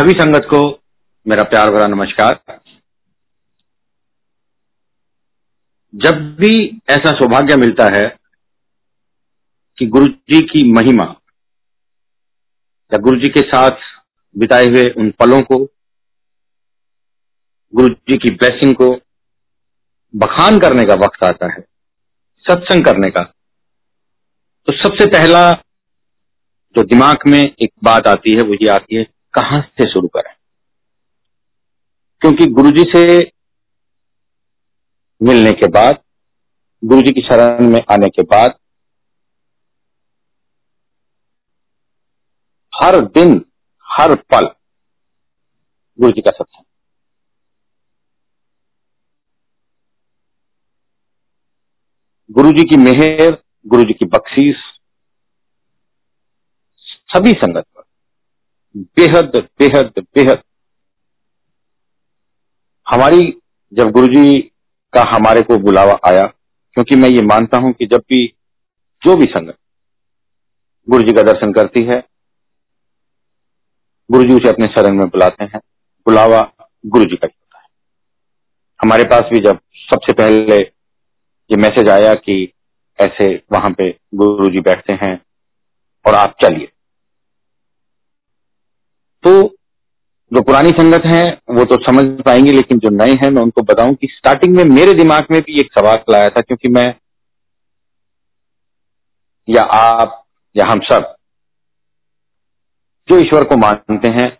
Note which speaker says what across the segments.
Speaker 1: सभी संगत को मेरा प्यार भरा नमस्कार। जब भी ऐसा सौभाग्य मिलता है कि गुरु जी की महिमा या गुरु जी के साथ बिताए हुए उन पलों को गुरु जी की ब्लेसिंग को बखान करने का वक्त आता है, सत्संग करने का तो सबसे पहला जो दिमाग में एक बात आती है वो ये आती है कहाँ से शुरू करें? क्योंकि गुरुजी से मिलने के बाद, गुरुजी की शरण में आने के बाद, हर दिन, हर पल गुरु जी का सत्संग। गुरु जी की मेहर गुरु जी की बख्शीश, सभी संगत पर। बेहद बेहद बेहद। हमारी, जब गुरुजी का हमारे को बुलावा आया, क्योंकि मैं ये मानता हूँ कि जब भी, जो भी संगत गुरु जी का दर्शन करती है गुरु जी उसे अपने शरण में बुलाते हैं। बुलावा गुरु जी का ही होता है। हमारे पास भी जब सबसे पहले ये मैसेज आया कि ऐसे वहाँ पे गुरु जी बैठते हैं, और आप चलिए। तो जो पुरानी संगत है, वो तो समझ पाएँगे, लेकिन जो नए हैं, मैं उनको बताऊँ कि स्टार्टिंग में मेरे दिमाग में भी एक सवाल आया था, क्योंकि मैं या आप, या हम सब, जो ईश्वर को मानते हैं,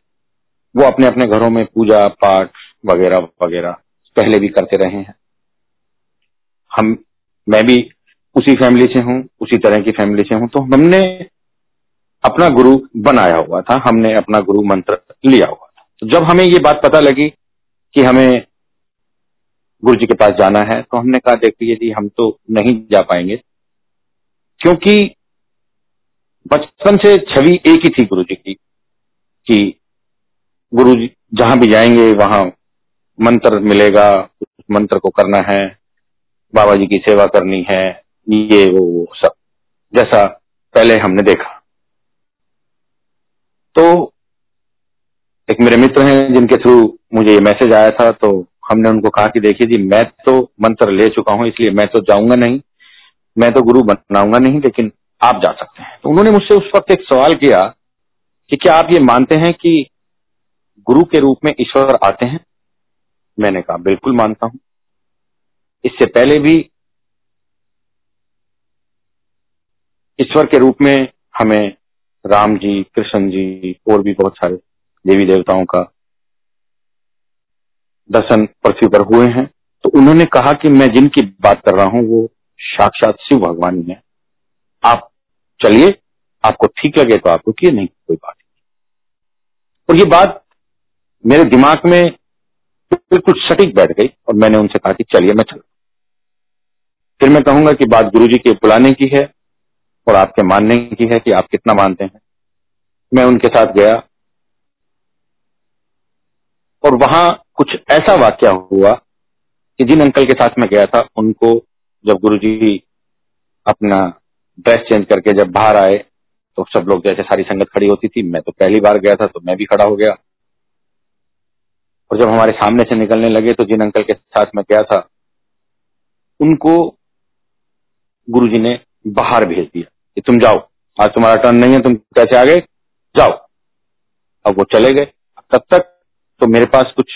Speaker 1: वो अपने अपने घरों में पूजा, पाठ वगैरह वगैरह पहले भी करते रहे हैं। हम, मैं भी उसी फैमिली से हूँ, उसी तरह की फैमिली से हूँ तो हमने अपना गुरु बनाया हुआ था हमने अपना गुरु मंत्र लिया हुआ था। तो जब हमें ये बात पता लगी कि हमें गुरु जी के पास जाना है तो हमने कहा देखिए जी हम तो नहीं जा पाएँगे। क्योंकि बचपन से छवि एक ही थी गुरु जी की कि गुरु जी जहाँ भी जाएँगे वहाँ मंत्र मिलेगा उस मंत्र को करना है बाबा जी की सेवा करनी है ये वो, वो सब जैसा पहले हमने देखा। तो एक मेरे मित्र हैं जिनके थ्रू मुझे ये मैसेज आया था तो हमने उनको कहा कि देखिए जी, मैं तो मंत्र ले चुका हूँ, इसलिए मैं तो जाऊँगा नहीं। मैं तो गुरु बनाऊँगा नहीं, लेकिन आप जा सकते हैं। तो उन्होंने मुझसे उस वक्त एक सवाल किया कि क्या आप ये मानते हैं कि गुरु के रूप में ईश्वर आते हैं? मैंने कहा, बिल्कुल मानता हूँ। इससे पहले भी ईश्वर के रूप में हमें राम जी, कृष्ण जी, और भी बहुत सारे देवी देवताओं का दर्शन पृथ्वी पर हुए हैं। तो उन्होंने कहा कि मैं जिनकी बात कर रहा हूँ, वो साक्षात शिव भगवान ही है। आप चलिए, आपको ठीक लगे तो आप रुकिए, नहीं कोई बात नहीं। और ये बात मेरे दिमाग में बिल्कुल सटीक बैठ गई और मैंने उनसे कहा कि चलिए, मैं चल फिर मैं कहूँगा कि बात गुरु जी के बुलाने की है और आपके मानने की है कि आप कितना मानते हैं। मैं उनके साथ गया। और वहाँ कुछ ऐसा वाक्य हुआ कि जिन अंकल के साथ मैं गया था, उनको जब गुरुजी अपना ड्रेस चेंज करके जब बाहर आए तो सब लोग जैसे सारी संगत खड़ी होती थी। मैं तो पहली बार गया था तो मैं भी खड़ा हो गया। और जब हमारे सामने से निकलने लगे तो जिन अंकल के साथ मैं गया था, उनको गुरुजी ने बाहर भेज दिया कि तुम जाओ। आज तुम्हारा टर्न नहीं है, तुम कैसे आ गए? जाओ। अब वो चले गए। तब तक तो मेरे पास कुछ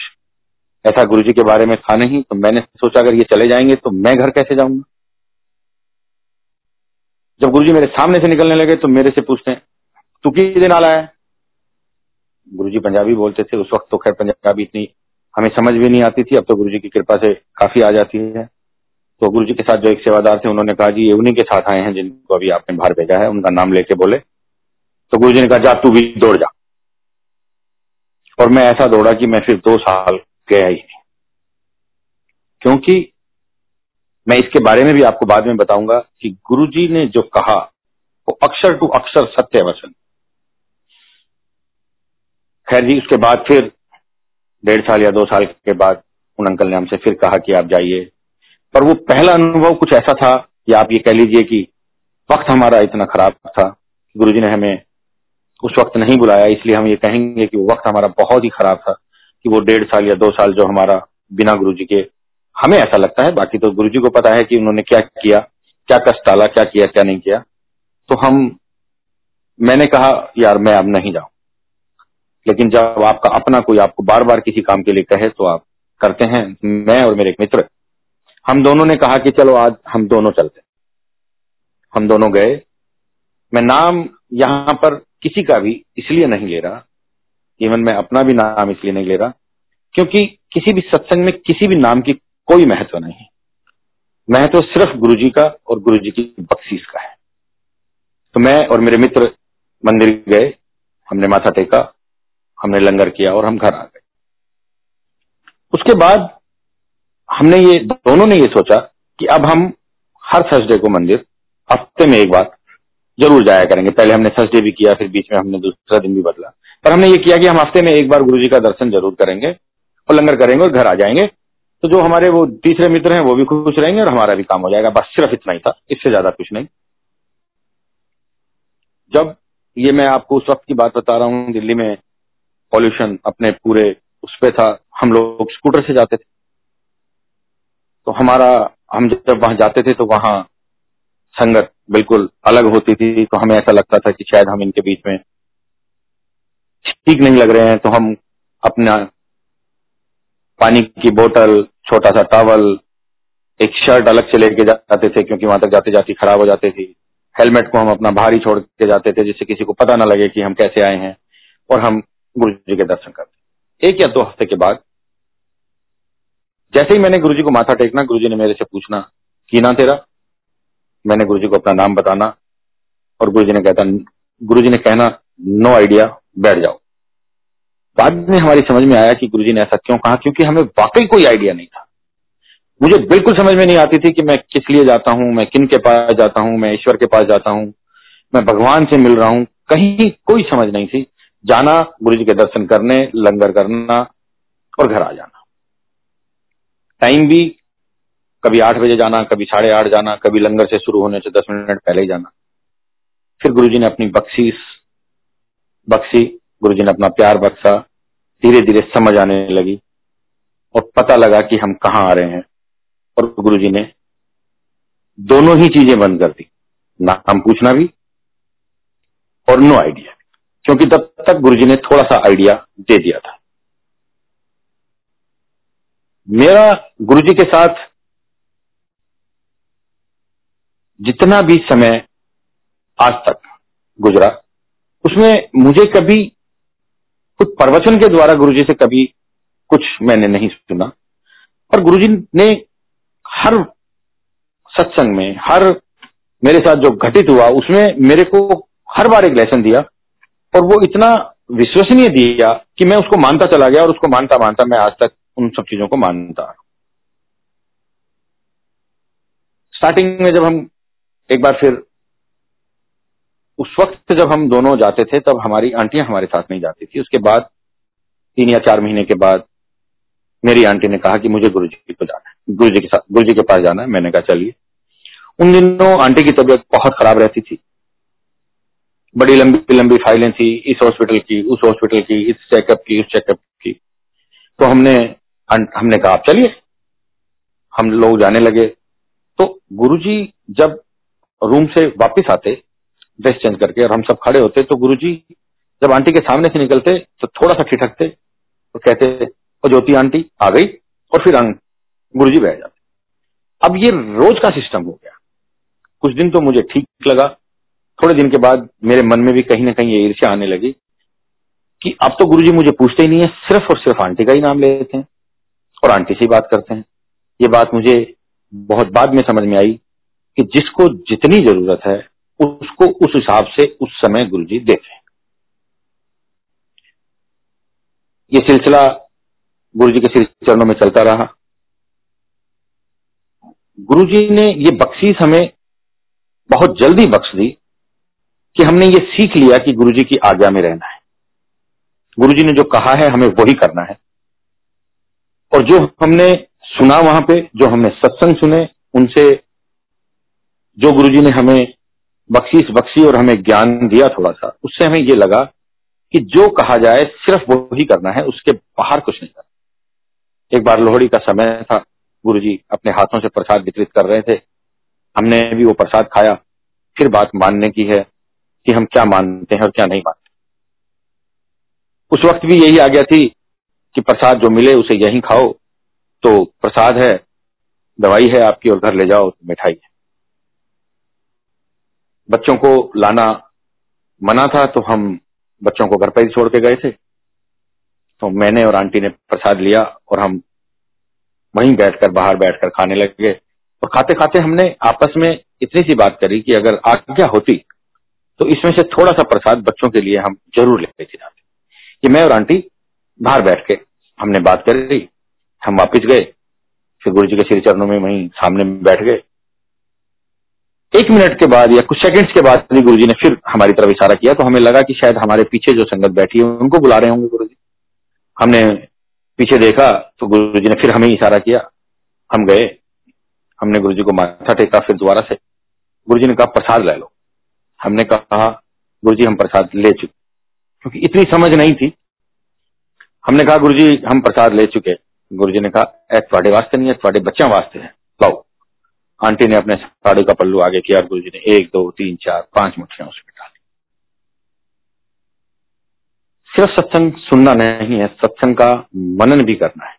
Speaker 1: ऐसा गुरुजी के बारे में था नहीं तो मैंने सोचा अगर ये चले जाएँगे तो मैं घर कैसे जाऊँगा? जब गुरुजी मेरे सामने से निकलने लगे तो मेरे से पूछते हैं, तू किस दिन आला है? गुरुजी पंजाबी बोलते थे, उस वक्त तो खैर पंजाबी इतनी हमें समझ भी नहीं आती थी, अब तो गुरुजी की कृपा से काफ़ी आ जाती है। तो गुरु जी के साथ जो एक सेवादार थे, उन्होंने कहा, जी, ये उन्हीं के साथ आए हैं जिनको अभी आपने बाहर भेजा है, उनका नाम लेके बोले। तो गुरु जी ने कहा, जा, तू भी दौड़ जा। और मैं ऐसा दौड़ा कि मैं फिर दो साल गया ही क्योंकि मैं इसके बारे में भी आपको बाद में बताऊँगा कि गुरु जी ने जो कहा, वो अक्षर टू अक्षर सत्य वचन खैर जी, उसके बाद फिर, डेढ़ साल या दो साल के बाद, उन अंकल ने हमसे फिर कहा कि आप जाइए। पर वो पहला अनुभव कुछ ऐसा था कि आप ये कह लीजिए कि वक्त हमारा इतना खराब था गुरु जी ने हमें उस वक्त नहीं बुलाया, इसलिए हम ये कहेंगे कि वो वक्त हमारा बहुत ही खराब था कि वो डेढ़ साल या दो साल जो हमारा बिना गुरु जी के, हमें ऐसा लगता है। बाकी तो गुरु जी को पता है कि उन्होंने क्या किया, क्या कष्ट डाला, क्या किया, क्या नहीं किया। तो हम, मैंने कहा, यार, मैं अब नहीं जाऊँ। लेकिन जब आपका अपना कोई आपको बार बार किसी काम के लिए कहे तो आप करते हैं। मैं और मेरे एक मित्र हम दोनों ने कहा कि चलो आज हम दोनों चलते हम दोनों गए। मैं नाम यहाँ पर किसी का भी इसलिए नहीं ले रहा इवन मैं अपना भी नाम इसलिए नहीं ले रहा, क्योंकि किसी भी सत्संग में किसी भी नाम की कोई महत्व नहीं महत्व सिर्फ़ गुरु जी का और गुरु जी की बख्शीश का है। तो मैं और मेरे मित्र मंदिर गए, हमने माथा टेका, हमने लंगर किया और हम घर आ गए। उसके बाद हमने ये, दोनों ने ये सोचा कि अब हम हर थर्सडे को मंदिर, हफ़्ते में एक बार ज़रूर जाया करेंगे। पहले हमने थर्सडे भी किया, फिर बीच में हमने दूसरा दिन भी बदला। पर हमने ये किया कि हम हफ़्ते में एक बार गुरु जी का दर्शन ज़रूर करेंगे और लंगर करेंगे और घर आ जाएँगे। तो जो हमारे वो तीसरे मित्र हैं, वो भी खुश रहेंगे और हमारा भी काम हो जाएगा। बस सिर्फ़ इतना ही था, इससे ज़्यादा कुछ नहीं। जब ये मैं आपको उस वक्त की बात बता रहा हूँ, दिल्ली में पॉल्यूशन अपने पूरे उस पर था। हम लोग स्कूटर से जाते थे। तो हमारा, हम जब वहाँ जाते थे तो वहाँ संगत बिल्कुल अलग होती थी। तो हमें ऐसा लगता था कि शायद हम इनके बीच में ठीक नहीं लग रहे हैं। तो हम अपना पानी की बोतल छोटा सा टावल एक शर्ट अलग से लेके जाते थे, क्योंकि वहाँ तक जाते जाते खराब हो जाते थे। हेलमेट को हम अपना भारी छोड़ के जाते थे, जिससे किसी को पता ना लगे कि हम कैसे आए हैं। और हम गुरु जी के दर्शन करते। एक या दो हफ़्ते के बाद जैसे ही मैंने गुरु जी को माथा टेकना गुरु जी ने मेरे से पूछना, की ना तेरा? मैंने गुरु जी को अपना नाम बताना और गुरु जी ने कहता गुरु जी ने कहना, नो आइडिया, बैठ जाओ। बाद में हमारी समझ में आया कि गुरु जी ने ऐसा क्यों कहा, क्योंकि हमें वाकई कोई आइडिया नहीं था। मुझे बिल्कुल समझ में नहीं आती थी कि मैं किस लिए जाता हूँ, मैं किन के पास जाता हूँ, मैं ईश्वर के पास जाता हूँ, मैं भगवान से मिल रहा हूँ। कहीं कोई समझ नहीं थी। जाना गुरु जी के दर्शन करने, लंगर करना और घर आ जाना। टाइम भी कभी आठ बजे जाना, कभी साढ़े आठ जाना, कभी लंगर से शुरू होने से दस मिनट पहले ही जाना। फिर गुरु जी ने अपनी बख्शीस बख्शी गुरु जी ने अपना प्यार बख्शा धीरे धीरे समझ आने लगी और पता लगा कि हम कहाँ आ रहे हैं और गुरु ने दोनों ही चीज़ें बंद कर दी, नाम पूछना भी और नो आइडिया क्योंकि तब तक गुरु जी ने थोड़ा सा आइडिया दे दिया था। मेरा गुरु जी के साथ जितना भी समय आज तक गुजरा, उसमें मुझे कभी कुछ प्रवचन के द्वारा गुरु जी से कभी कुछ मैंने नहीं सुना। और गुरुजी ने हर सत्संग में, हर मेरे साथ जो घटित हुआ, उसमें मेरे को हर बार एक लेसन दिया और वो इतना विश्वसनीय दिया कि मैं उसको मानता चला गया और उसको मानता मानता मैं आज तक उन सब चीज़ों को मानता स्टार्टिंग में जब हम एक बार फिर उस वक्त जब हम दोनों जाते थे, तब हमारी आंटियाँ हमारे साथ नहीं जाती थी। उसके बाद, तीन या चार महीने के बाद मेरी आंटी ने कहा कि मुझे गुरु जी को जाना है। गुरु जी के साथ गुरु जी के पास जाना है। मैंने कहा, चलिए। उन दिनों आंटी की तबीयत बहुत खराब रहती थी। बड़ी लंबी लंबी फाइलें थी, इस हॉस्पिटल की, उस हॉस्पिटल की, इस चेकअप की, उस चेकअप की। तो हमने हमने कहा, आप चलिए। हम लोग जाने लगे। तो गुरुजी जब रूम से वापस आते, ड्रेस चेंज करके, और हम सब खड़े होते तो गुरुजी जब आंटी के सामने से निकलते तो थोड़ा सा ठिठकते तो कहते और ज्योति आंटी, आ गई। और फिर गुरु जी बैठ जाते। अब ये रोज का सिस्टम हो गया। कुछ दिन तो मुझे ठीक लगा। थोड़े दिन के बाद मेरे मन में भी कहीं ना कहीं ये ईर्ष्या आने लगी कि अब तो गुरुजी मुझे पूछते ही नहीं है, सिर्फ़ और सिर्फ़ आंटी का ही नाम लेते हैं। और आंटी से बात करते हैं। ये बात मुझे बहुत बाद में समझ में आई कि जिसको जितनी ज़रूरत है, उसको उस हिसाब से उस समय गुरु जी देते हैं। ये सिलसिला गुरु जी के चरणों में चलता रहा। गुरु जी ने ये बख्शीश हमें बहुत जल्दी बख्श दी कि हमने ये सीख लिया कि गुरु जी की आज्ञा में रहना है। गुरु जी ने जो कहा है, हमें वही करना है। और जो हमने सुना वहाँ पे, जो हमने सत्संग सुने, उनसे जो गुरुजी ने हमें बख्शीश बख्शी और हमें ज्ञान दिया थोड़ा सा उससे हमें ये लगा कि जो कहा जाए सिर्फ़ वो ही करना है, उसके बाहर कुछ नहीं करना। एक बार लोहड़ी का समय था, गुरुजी अपने हाथों से प्रसाद वितरित कर रहे थे। हमने भी वो प्रसाद खाया। फिर बात मानने की है कि हम क्या मानते हैं और क्या नहीं मानते। उस वक्त भी यही आ गया थी कि प्रसाद जो मिले उसे यहीं खाओ। तो प्रसाद है, दवाई है आपकी और घर ले जाओ तो मिठाई है। बच्चों को लाना मना था तो हम बच्चों को घर पर ही छोड़ के गए थे। तो मैंने और आंटी ने प्रसाद लिया और हम वहीं बैठकर, बाहर बैठकर खाने लगे। और खाते खाते हमने आपस में इतनी सी बात करी कि अगर आज्ञा होती तो इसमें से थोड़ा सा प्रसाद बच्चों के लिए हम ज़रूर लेके जाते। कि मैं और आंटी बाहर बैठ के हमने बात कर ली, हम वापिस गए, फिर गुरु जी के श्री चरणों में वहीं सामने बैठ गए। एक मिनट के बाद या कुछ सेकंड्स के बाद गुरु जी ने फिर हमारी तरफ़ इशारा किया तो हमें लगा कि शायद हमारे पीछे जो संगत बैठी है, उनको बुला रहे होंगे गुरु जी हमने पीछे देखा तो गुरु जी ने फिर हमें इशारा किया, हम गए। हमने गुरु जी को माथा टेका, फिर दोबारा से गुरु जी ने कहा, प्रसाद ले लो। हमने कहा गुरु जी हम प्रसाद ले चुके क्योंकि इतनी समझ नहीं थी हमने कहा गुरु जी हम प्रसाद ले चुके गुरु जी ने कहा थोड़े वास्ते नहीं है थोड़े बच्चों वास्ते है। लाओ। आंटी ने अपने साड़ी का पल्लू आगे किया गुरु जी ने एक, दो, तीन, चार, पाँच मुठियाँ उसमें डाली। सिर्फ़ सत्संग सुनना नहीं है, सत्संग का मनन भी करना है।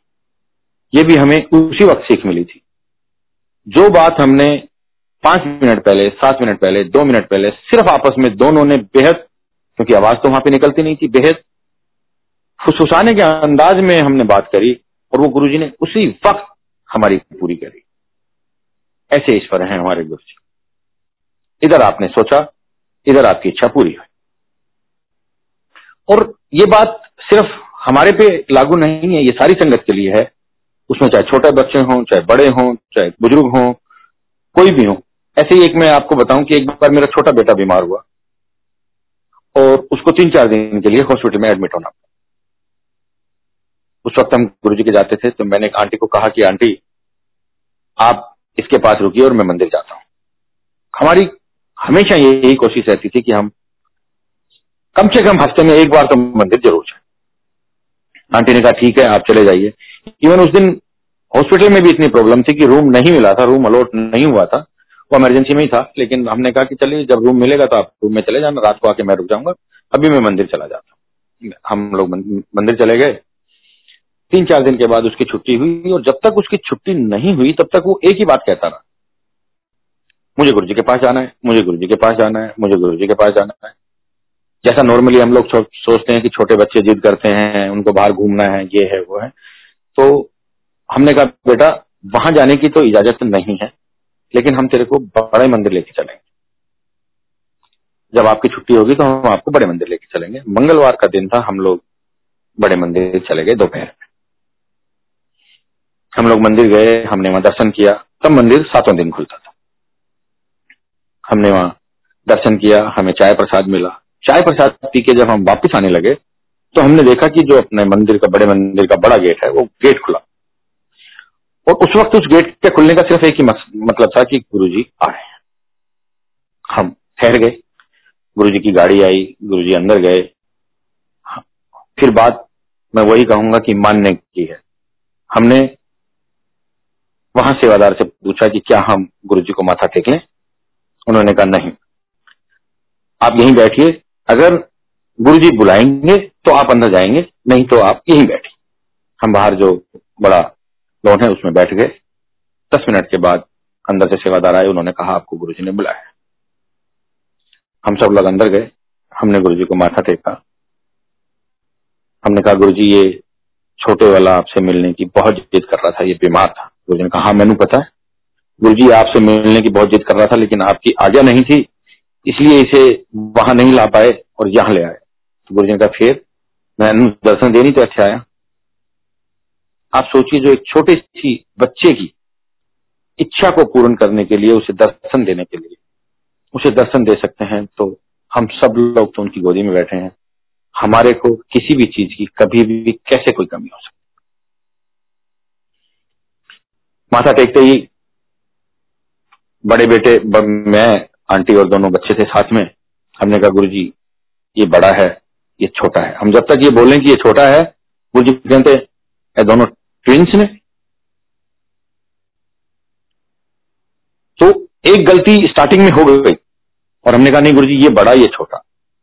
Speaker 1: ये भी हमें उसी वक्त सीख मिली थी। जो बात हमने पाँच मिनट पहले, सात मिनट पहले, दो मिनट पहले सिर्फ़ आपस में दोनों ने बेहद, क्योंकि आवाज़ तो वहाँ पे निकलती नहीं थी, बेहद फुसफुसाने के अंदाज में हमने बात करी और वो गुरुजी ने उसी वक्त हमारी पूरी करी। ऐसे ईश्वर हैं हमारे गुरु जी इधर आपने सोचा, इधर आपकी इच्छा पूरी हुई। और ये बात सिर्फ़ हमारे पे लागू नहीं है, ये सारी संगत के लिए है। उसमें चाहे छोटे बच्चे हों, चाहे बड़े हों, चाहे बुज़ुर्ग हों, कोई भी हो, ऐसे ही एक मैं आपको बताऊँ कि एक बार मेरा छोटा बेटा बीमार हुआ और उसको तीन चार दिन के लिए हॉस्पिटल में एडमिट होना उस वक्त हम गुरु जी के जाते थे तो मैंने आंटी को कहा कि, आंटी, आप इसके पास रुकिए और मैं मंदिर जाता हूँ। हमारी हमेशा यही कोशिश रहती थी कि हम कम से कम हफ़्ते में एक बार तो मंदिर ज़रूर जाए। आंटी ने कहा, ठीक है, आप चले जाइए। इवन उस दिन हॉस्पिटल में भी इतनी प्रॉब्लम थी कि रूम नहीं मिला था, रूम अलॉट नहीं हुआ था। वो इमरजेंसी में ही था, लेकिन हमने कहा कि, चलिए, जब रूम मिलेगा तो आप रूम में चले जाना, रात को आके मैं रुक जाऊँगा, अभी मैं मंदिर चला जाता हूँ। हम लोग मंदिर चले गए। तीन चार दिन के बाद उसकी छुट्टी हुई और जब तक उसकी छुट्टी नहीं हुई, तब तक वो एक ही बात कहता रहा। मुझे गुरु जी के पास जाना है, मुझे गुरु जी के पास जाना है, मुझे गुरु जी के पास जाना है। जैसा नॉर्मली हम लोग सोचते हैं कि छोटे बच्चे जिद करते हैं, उनको बाहर घूमना है, ये है, वो है। तो हमने कहा, बेटा, वहाँ जाने की तो इजाज़त नहीं है, लेकिन हम तेरे को बड़े मंदिर लेके चलेंगे। जब आपकी छुट्टी होगी तो हम आपको बड़े मंदिर लेके चलेंगे। मंगलवार का दिन था, हम लोग बड़े मंदिर चले गए दोपहर में। हम लोग मंदिर गए, हमने वहाँ दर्शन किया। तब मंदिर सातों दिन खुलता था। हमने वहाँ दर्शन किया, हमें चाय प्रसाद मिला। चाय प्रसाद पी के जब हम वापस आने लगे तो हमने देखा कि जो अपने मंदिर का, बड़े मंदिर का बड़ा गेट है, वो गेट खुला। और उस वक्त उस गेट के खुलने का सिर्फ़ एक ही मतलब था कि गुरुजी आ रहे हैं। हम ठहर गए। गुरु जी की गाड़ी आई गुरु जी अंदर गए। फिर बात मैं वही कहूँगा कि मानने की है। हमने वहाँ सेवादार से पूछा कि क्या हम गुरुजी को माथा टेक? लें उन्होंने कहा, नहीं। आप यहीं बैठिए। अगर गुरुजी बुलाएँगे तो आप अंदर जाएँगे, नहीं तो आप यहीं बैठिए। हम बाहर जो बड़ा लॉन है, उसमें बैठ गए। दस मिनट के बाद अंदर से सेवादार आए, उन्होंने कहा, आपको गुरुजी ने बुलाया हम सब लोग अंदर गए। हमने गुरुजी को माथा टेका। हमने कहा, गुरुजी, ये छोटे वाला आपसे मिलने की बहुत जिद कर रहा था, ये बीमार था। गुरुजी ने कहा, मैंने पता है। गुरु जी, आपसे मिलने की बहुत जिद कर रहा था, लेकिन आपकी आज्ञा नहीं थी, इसलिए इसे वहाँ नहीं ला पाए और यहाँ ले आए। तो गुरुजी ने कहा, फिर मैं दर्शन देनी तो अच्छा आया। आप सोचिए, जो एक छोटे सी बच्चे की इच्छा को पूर्ण करने के लिए, उसे दर्शन देने के लिए, उसे दर्शन दे सकते हैं तो हम सब लोग तो उनकी गोदी में बैठे हैं। हमारे को किसी भी चीज़ की कभी भी कैसे कोई कमी हो सकती माथा टेकते ही बड़े बेटे मैं, आंटी और दोनों बच्चे थे साथ में। हमने कहा गुरु जी ये बड़ा है, ये छोटा है। हम जब तक ये बोलें कि ये छोटा है गुरु जी कहते दोनों ट्विंस ने? तो एक गलती स्टार्टिंग में हो गई। और हमने कहा, नहीं गुरु जी ये बड़ा, ये छोटा।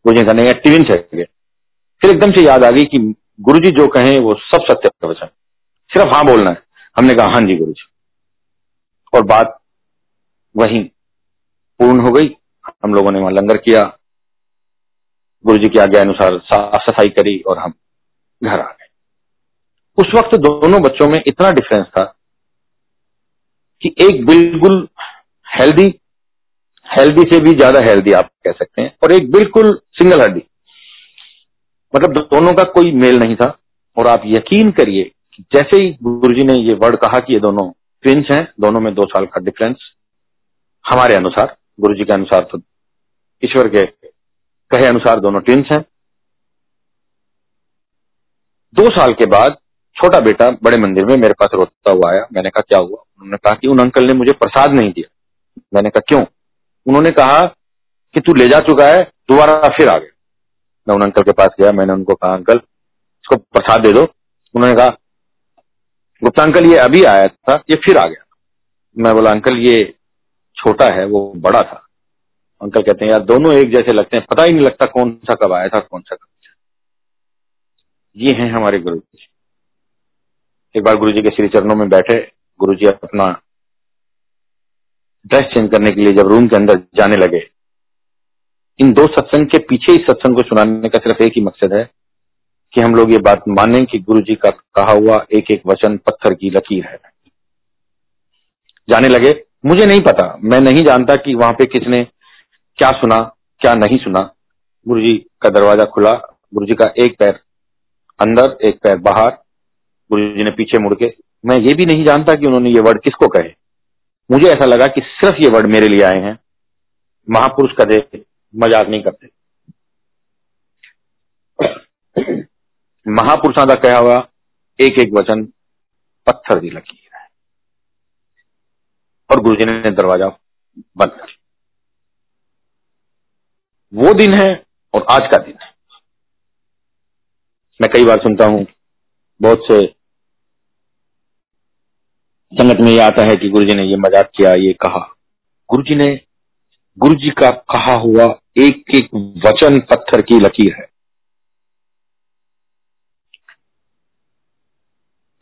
Speaker 1: गुरु जी कहा, नहीं ट्विंस है। फिर एकदम से याद आ गई कि गुरु जी जो कहें, वो सब सत्य वचन। सिर्फ़ हाँ बोलना है। हमने कहा हाँ जी गुरु जी और बात वहीं पूर्ण हो गई। हम लोगों ने वहाँ लंगर किया। गुरु जी की आज्ञा अनुसार साफ़ सफ़ाई करी और हम घर आ गए। उस वक्त दोनों बच्चों में इतना डिफरेंस था कि एक बिल्कुल हेल्दी हेल्दी से भी ज़्यादा हेल्दी आप कह सकते हैं और एक बिल्कुल सिंगल हड्डी मतलब दोनों का कोई मेल नहीं था और आप यकीन करिए जैसे ही गुरुजी ने ये वर्ड कहा कि ये दोनों ट्विंस हैं, दोनों में दो साल का डिफरेंस हमारे अनुसार गुरु जी के अनुसार तो ईश्वर के कहे अनुसार दोनों ट्विंस हैं। दो साल के बाद छोटा बेटा बड़े मंदिर में मेरे पास रोता हुआ आया। मैंने कहा, क्या हुआ? उन्होंने कहा कि उन अंकल ने मुझे प्रसाद नहीं दिया। मैंने कहा, क्यों? उन्होंने कहा कि तू ले जा चुका है, दोबारा फिर आ गया। मैं उन अंकल के पास गया। मैंने उनको कहा अंकल इसको प्रसाद दे दो। उन्होंने कहा गुप्ता अंकल, ये अभी आया था, ये फिर आ गया। मैं बोला, अंकल, ये छोटा है, वो बड़ा था। अंकल कहते हैं, यार, दोनों एक जैसे लगते हैं, पता ही नहीं लगता कौन सा कब आया था, कौन सा कब ये हैं हमारे गुरु जी एक बार गुरु जी के श्री चरणों में बैठे गुरु जी अपना ड्रेस चेंज करने के लिए जब रूम के अंदर जाने लगे, इन दो सत्संग के पीछे इस सत्संग को सुनाने का सिर्फ़ एक ही मकसद है कि हम लोग ये बात माने कि गुरु जी का कहा हुआ एक एक वचन पत्थर की लकीर है। जाने लगे? मुझे नहीं पता। मैं नहीं जानता कि वहाँ पे किसने क्या सुना, क्या नहीं सुना। गुरु जी का दरवाज़ा खुला। गुरु जी का एक पैर अंदर, एक पैर बाहर। गुरु जी ने पीछे मुड़ के। मैं ये भी नहीं जानता कि उन्होंने ये वर्ड किसको कहे। मुझे ऐसा लगा कि सिर्फ़ ये वर्ड मेरे लिए आए हैं। महापुरुष कदे मज़ाक नहीं करते। महापुरुषों का कहा हुआ एक एक वचन पत्थर की लकीर है। और गुरु जी ने दरवाज़ा बंद कर वो दिन है और आज का दिन है। मैं कई बार सुनता हूँ, बहुत से संगत में यह आता है कि गुरुजी ने ये मज़ाक किया, ये कहा। गुरुजी ने गुरुजी का कहा हुआ एक एक वचन पत्थर की लकीर है।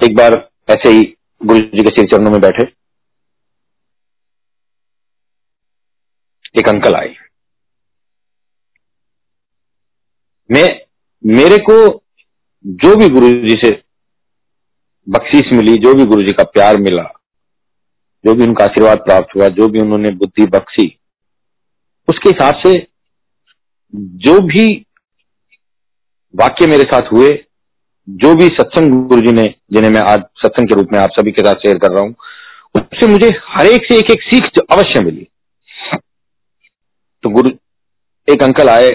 Speaker 1: एक बार ऐसे ही गुरु जी के सिर चरणों में बैठे। एक अंकल आए। मैं, मेरे को जो भी गुरु जी से बख्शीश मिली, जो भी गुरु जी का प्यार मिला, जो भी उनका आशीर्वाद प्राप्त हुआ, जो भी उन्होंने बुद्धि बख्शी, उसके हिसाब से जो भी वाक्य मेरे साथ हुए जो भी सत्संग गुरु जी ने, जिन्हें मैं आज सत्संग के रूप में आप सभी के साथ शेयर कर रहा हूँ, उससे मुझे हर एक से एक एक सीख अवश्य मिली। तो गुरु, एक अंकल आए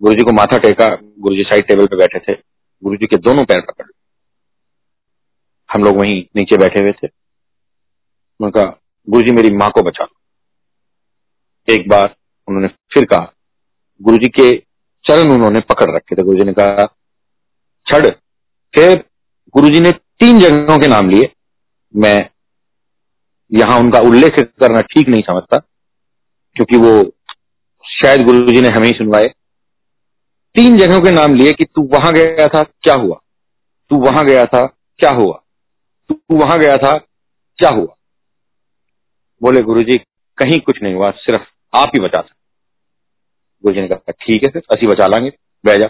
Speaker 1: गुरु जी को माथा टेका गुरु जी साइड टेबल पे बैठे थे गुरु जी के दोनों पैर पकड़। हम लोग वहीं नीचे बैठे हुए थे। उनका गुरु जी मेरी माँ को बचा एक बार उन्होंने फिर कहा गुरु जी के चरण उन्होंने पकड़ रखे थे। गुरु जी ने कहा, छड़ फिर गुरु जी ने तीन जगहों के नाम लिए। मैं यहाँ उनका उल्लेख करना ठीक नहीं समझता, क्योंकि वो शायद गुरु जी ने हमें ही सुनवाए। तीन जगहों के नाम लिए कि तू वहाँ गया था, क्या हुआ? तू वहाँ गया था, क्या हुआ? तू वहाँ गया था, क्या हुआ? बोले, गुरुजी, कहीं कुछ नहीं हुआ, सिर्फ़ आप ही बचा सकते। गुरु जी ने कहा, ठीक है, फिर, असी बचा लांगे। बह जा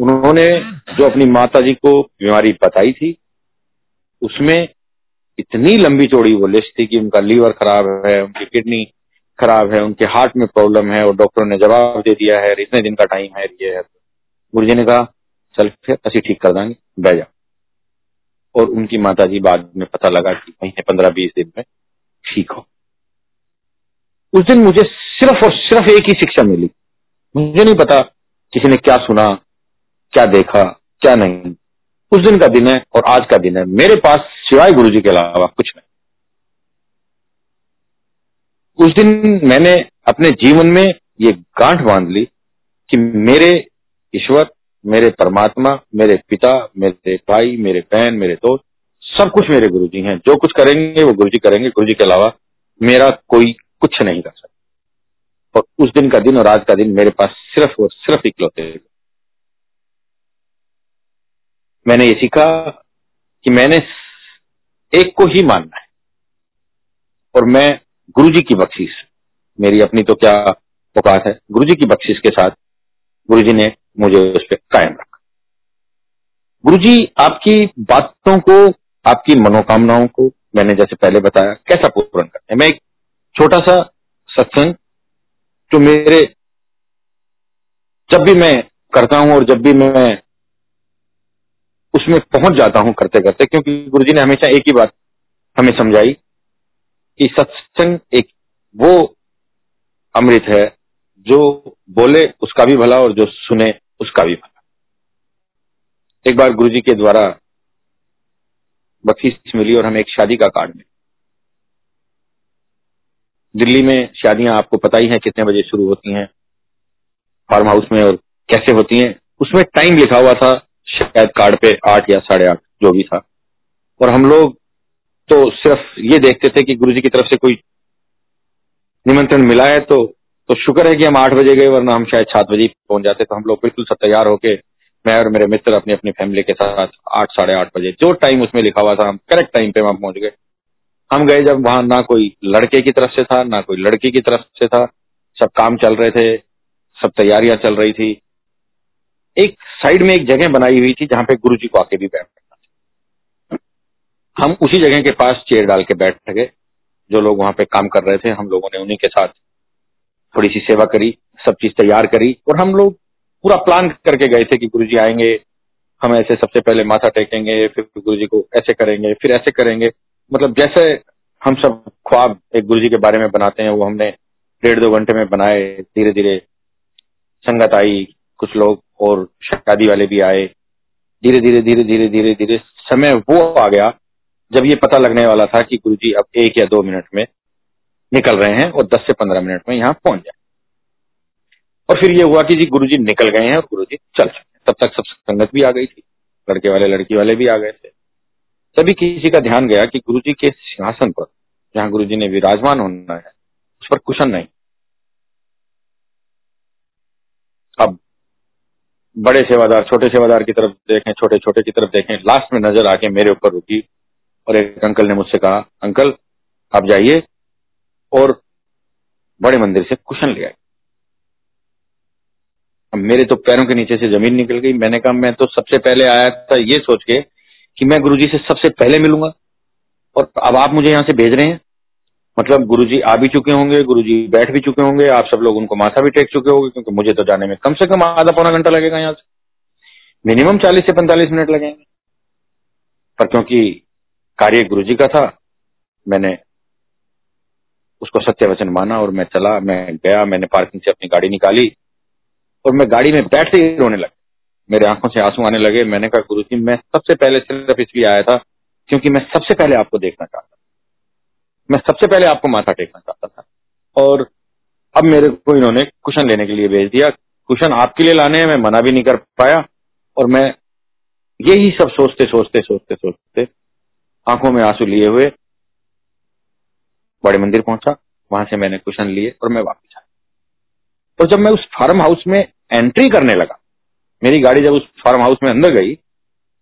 Speaker 1: उन्होंने जो अपनी माता जी को बीमारी बताई थी, उसमें इतनी लंबी चौड़ी वो लिस्ट थी कि उनका लीवर खराब है, उनकी किडनी खराब है, उनके हार्ट में प्रॉब्लम है, और डॉक्टर ने जवाब दे दिया है, इतने दिन का टाइम है, ये है। गुरु जी ने कहा, चल फिर असी ठीक कर देंगे बह जा। और उनकी माता जी बाद में पता लगा कि महीने पंद्रह बीस दिन में ठीक हो। उस दिन मुझे सिर्फ़ और सिर्फ़ एक ही शिक्षा मिली। मुझे नहीं पता किसी ने क्या सुना क्या देखा, क्या नहीं। उस दिन का दिन है और आज का दिन है। मेरे पास सिवाय गुरु जी के अलावा कुछ नहीं। उस दिन मैंने अपने जीवन में ये गांठ बाँध ली कि मेरे ईश्वर, मेरे परमात्मा, मेरे पिता, मेरे भाई, मेरे बहन, मेरे दोस्त, सब कुछ मेरे गुरु जी हैं। जो कुछ करेंगे, वो गुरु जी करेंगे। गुरु जी के अलावा मेरा कोई कुछ नहीं कर सकता। और उस दिन का दिन और आज का दिन मेरे पास सिर्फ़ और सिर्फ़ इकलौते मैंने ये सीखा कि मैंने एक को ही मानना है। और मैं गुरु जी की बख्शीश, मेरी अपनी तो क्या औकात है? गुरु जी की बख्शीश के साथ गुरु जी ने मुझे उस पर कायम रखा। गुरु जी आपकी बातों को, आपकी मनोकामनाओं को मैंने जैसे पहले बताया, कैसा पूर्ण करते हैं? मैं एक छोटा सा सत्संग जो मेरे, जब भी मैं करता हूँ और जब भी मैं उसमें पहुँच जाता हूँ करते करते, क्योंकि गुरु जी ने हमेशा एक ही बात हमें समझाई कि सत्संग एक वो अमृत है, जो बोले उसका भी भला और जो सुने उसका भी भला। एक बार गुरु जी के द्वारा बख्शीश मिली और हमें एक शादी का कार्ड मिला दिल्ली में शादियाँ आपको पता ही है कितने बजे शुरू होती हैं, फार्म हाउस में और कैसे होती हैं, उसमें टाइम लिखा हुआ था शायद कार्ड पे आठ या साढ़े आठ, जो भी था। और हम लोग तो सिर्फ़ ये देखते थे कि गुरु जी की तरफ़ से कोई निमंत्रण मिला है तो तो शुक्र है कि हम आठ बजे गए, वरना हम शायद सात बजे पहुँच जाते। तो हम लोग बिल्कुल सब तैयार होके मैं और मेरे मित्र अपनी अपनी फैमिली के साथ आठ, साढ़े आठ बजे, जो टाइम उसमें लिखा हुआ था, हम करेक्ट टाइम पे वहाँ पहुँच गए। हम गए जब वहाँ ना कोई लड़के की तरफ़ से था, ना कोई लड़की की तरफ़ से था। सब काम चल रहे थे, सब तैयारियाँ चल रही थी। एक साइड में एक जगह बनाई हुई थी जहाँ पे गुरु जी को आके भी बैठ सकता हम उसी जगह के पास चेयर डाल के बैठ गए। जो लोग वहाँ पे काम कर रहे थे, हम लोगों ने उन्हीं के साथ थोड़ी सी सेवा करी, सब चीज़ तैयार करी और हम लोग पूरा प्लान करके गए थे कि गुरु जी आएँगे, हम ऐसे सबसे पहले माथा टेकेंगे, फिर गुरु जी को ऐसे करेंगे, फिर ऐसे करेंगे। मतलब जैसे हम सब ख्वाब एक गुरु जी के बारे में बनाते हैं, वो हमने डेढ़ दो घंटे में बनाए धीरे धीरे संगत आई, कुछ लोग और शादी वाले भी आए। धीरे धीरे धीरे धीरे धीरे धीरे समय वो आ गया जब ये पता लगने वाला था कि गुरु जी अब एक या दो मिनट में निकल रहे हैं और 10 से 15 मिनट में यहाँ पहुँच जाए। और फिर ये हुआ कि जी गुरु जी निकल गए हैं और गुरु जी चल चुके तब तक सब संगत भी आ गई थी। लड़के वाले, लड़की वाले भी आ गए थे। तभी किसी का ध्यान गया कि गुरु जी के सिंहासन पर, जहाँ गुरु जी ने विराजमान होना है, उस पर कुशन नहीं अब बड़े सेवादार, छोटे सेवादार की तरफ़ देखें छोटे छोटे की तरफ़ देखें लास्ट में नज़र आके मेरे ऊपर रुकी और एक अंकल ने मुझसे कहा, अंकल, आप जाइए और बड़े मंदिर से कुशन ले आए अब मेरे तो पैरों के नीचे से ज़मीन निकल गई। मैंने कहा, मैं तो सबसे पहले आया था ये सोच के कि मैं गुरुजी से सबसे पहले मिलूँगा और अब आप मुझे यहाँ से भेज रहे हैं? मतलब गुरुजी आ भी चुके होंगे, गुरुजी बैठ भी चुके होंगे, आप सब लोग उनको माथा भी टेक चुके होंगे, क्योंकि मुझे तो जाने में कम से कम आधा पौना घंटा लगेगा यहाँ से। मिनिमम चालीस से पैंतालीस मिनट लगेंगे। पर क्योंकि कार्य गुरु जी का था, मैंने उसको सत्य वचन माना और मैं चला, मैं गया, मैंने पार्किंग से अपनी गाड़ी निकाली और मैं गाड़ी में बैठते ही रोने लगा। मेरे आँखों से आँसू आने लगे, मैंने कहा गुरु जी मैं सबसे पहले सिर्फ़ इसलिए आया था क्योंकि मैं सबसे पहले आपको देखना चाहता मैं सबसे पहले आपको माथा टेकना चाहता था। और अब मेरे को इन्होंने कुशन लेने के लिए भेज दिया। कुशन आपके लिए लाने हैं, मैं मना भी नहीं कर पाया। और मैं यही सब सोचते सोचते सोचते सोचते आँखों में आँसू लिए हुए बड़े मंदिर पहुँचा। वहाँ से मैंने कुशन लिए और मैं वापस आया। और जब मैं उस फार्म हाउस में एंट्री करने लगा, मेरी गाड़ी जब उस फार्म हाउस में अंदर गई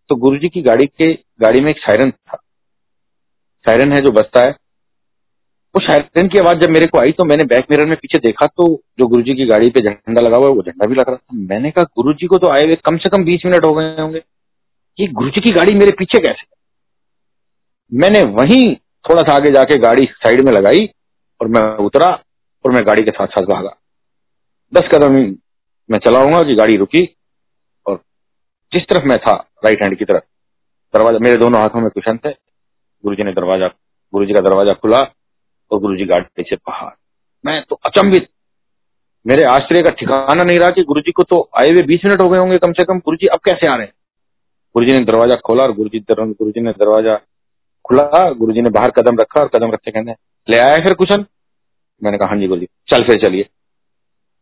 Speaker 1: तो गुरुजी की गाड़ी के, गाड़ी में एक सायरन था। सायरन है जो बसता है। वो सायरन की आवाज़ जब मेरे को आई तो मैंने बैक मिरर में पीछे देखा तो जो गुरुजी की गाड़ी पे झंडा लगा हुआ है, वो झंडा भी लग रहा था। मैंने कहा, गुरुजी को तो आए हुए कम से कम बीस मिनट हो गए होंगे। ये गुरुजी की गाड़ी मेरे पीछे कैसे? मैंने वहीं थोड़ा सा आगे जाके गाड़ी साइड में लगाई और मैं उतरा और मैं गाड़ी के साथ साथ भागा। दस कदम मैं चलाऊँगा कि गाड़ी रुकी और जिस तरफ़ मैं था राइट हैंड की तरफ़, दरवाज़ा मेरे दोनों हाथों में कुशन थे गुरुजी ने दरवाज़ा, गुरुजी का दरवाज़ा खुला और गुरु जी गाड़ी से पहाड़ मैं तो अचंभित। मेरे आश्चर्य का ठिकाना नहीं रहा कि गुरु जी को तो आए हुए बीस मिनट हो गए होंगे कम से कम। गुरु जी अब कैसे आ रहे हैं? गुरु जी ने दरवाज़ा खोला और गुरुजी गुरुजी ने दरवाज़ा खुला गुरु जी ने बाहर कदम रखा और कदम रखते कहने, ले आया फिर कुशन? मैंने कहा हाँ जी गुरु जी चल फिर चलिए।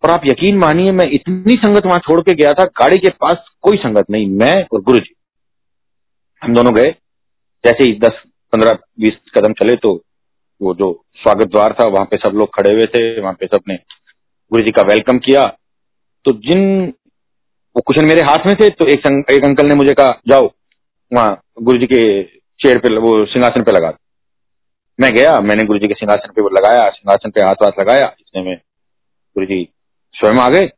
Speaker 1: और आप यकीन मानिए, मैं इतनी संगत वहाँ छोड़ के गया था, गाड़ी के पास कोई संगत नहीं, मैं और गुरु जी हम दोनों गए। जैसे ही दस, पंद्रह, बीस कदम चले तो वो जो स्वागत द्वार था वहाँ पे सब लोग खड़े हुए थे वहाँ पे सबने गुरु जी का वेलकम किया। तो जिन वो कुशन मेरे हाथ में थे तो एक संग, एक अंकल ने मुझे कहा जाओ वहाँ गुरु जी के चेयर पे वो सिंहासन पे लगा मैं गया मैंने गुरु जी के सिंहासन पे वो लगाया सिंहासन पे हाथ हाथ लगाया इसने में गुरु जी स्वयं आ गए।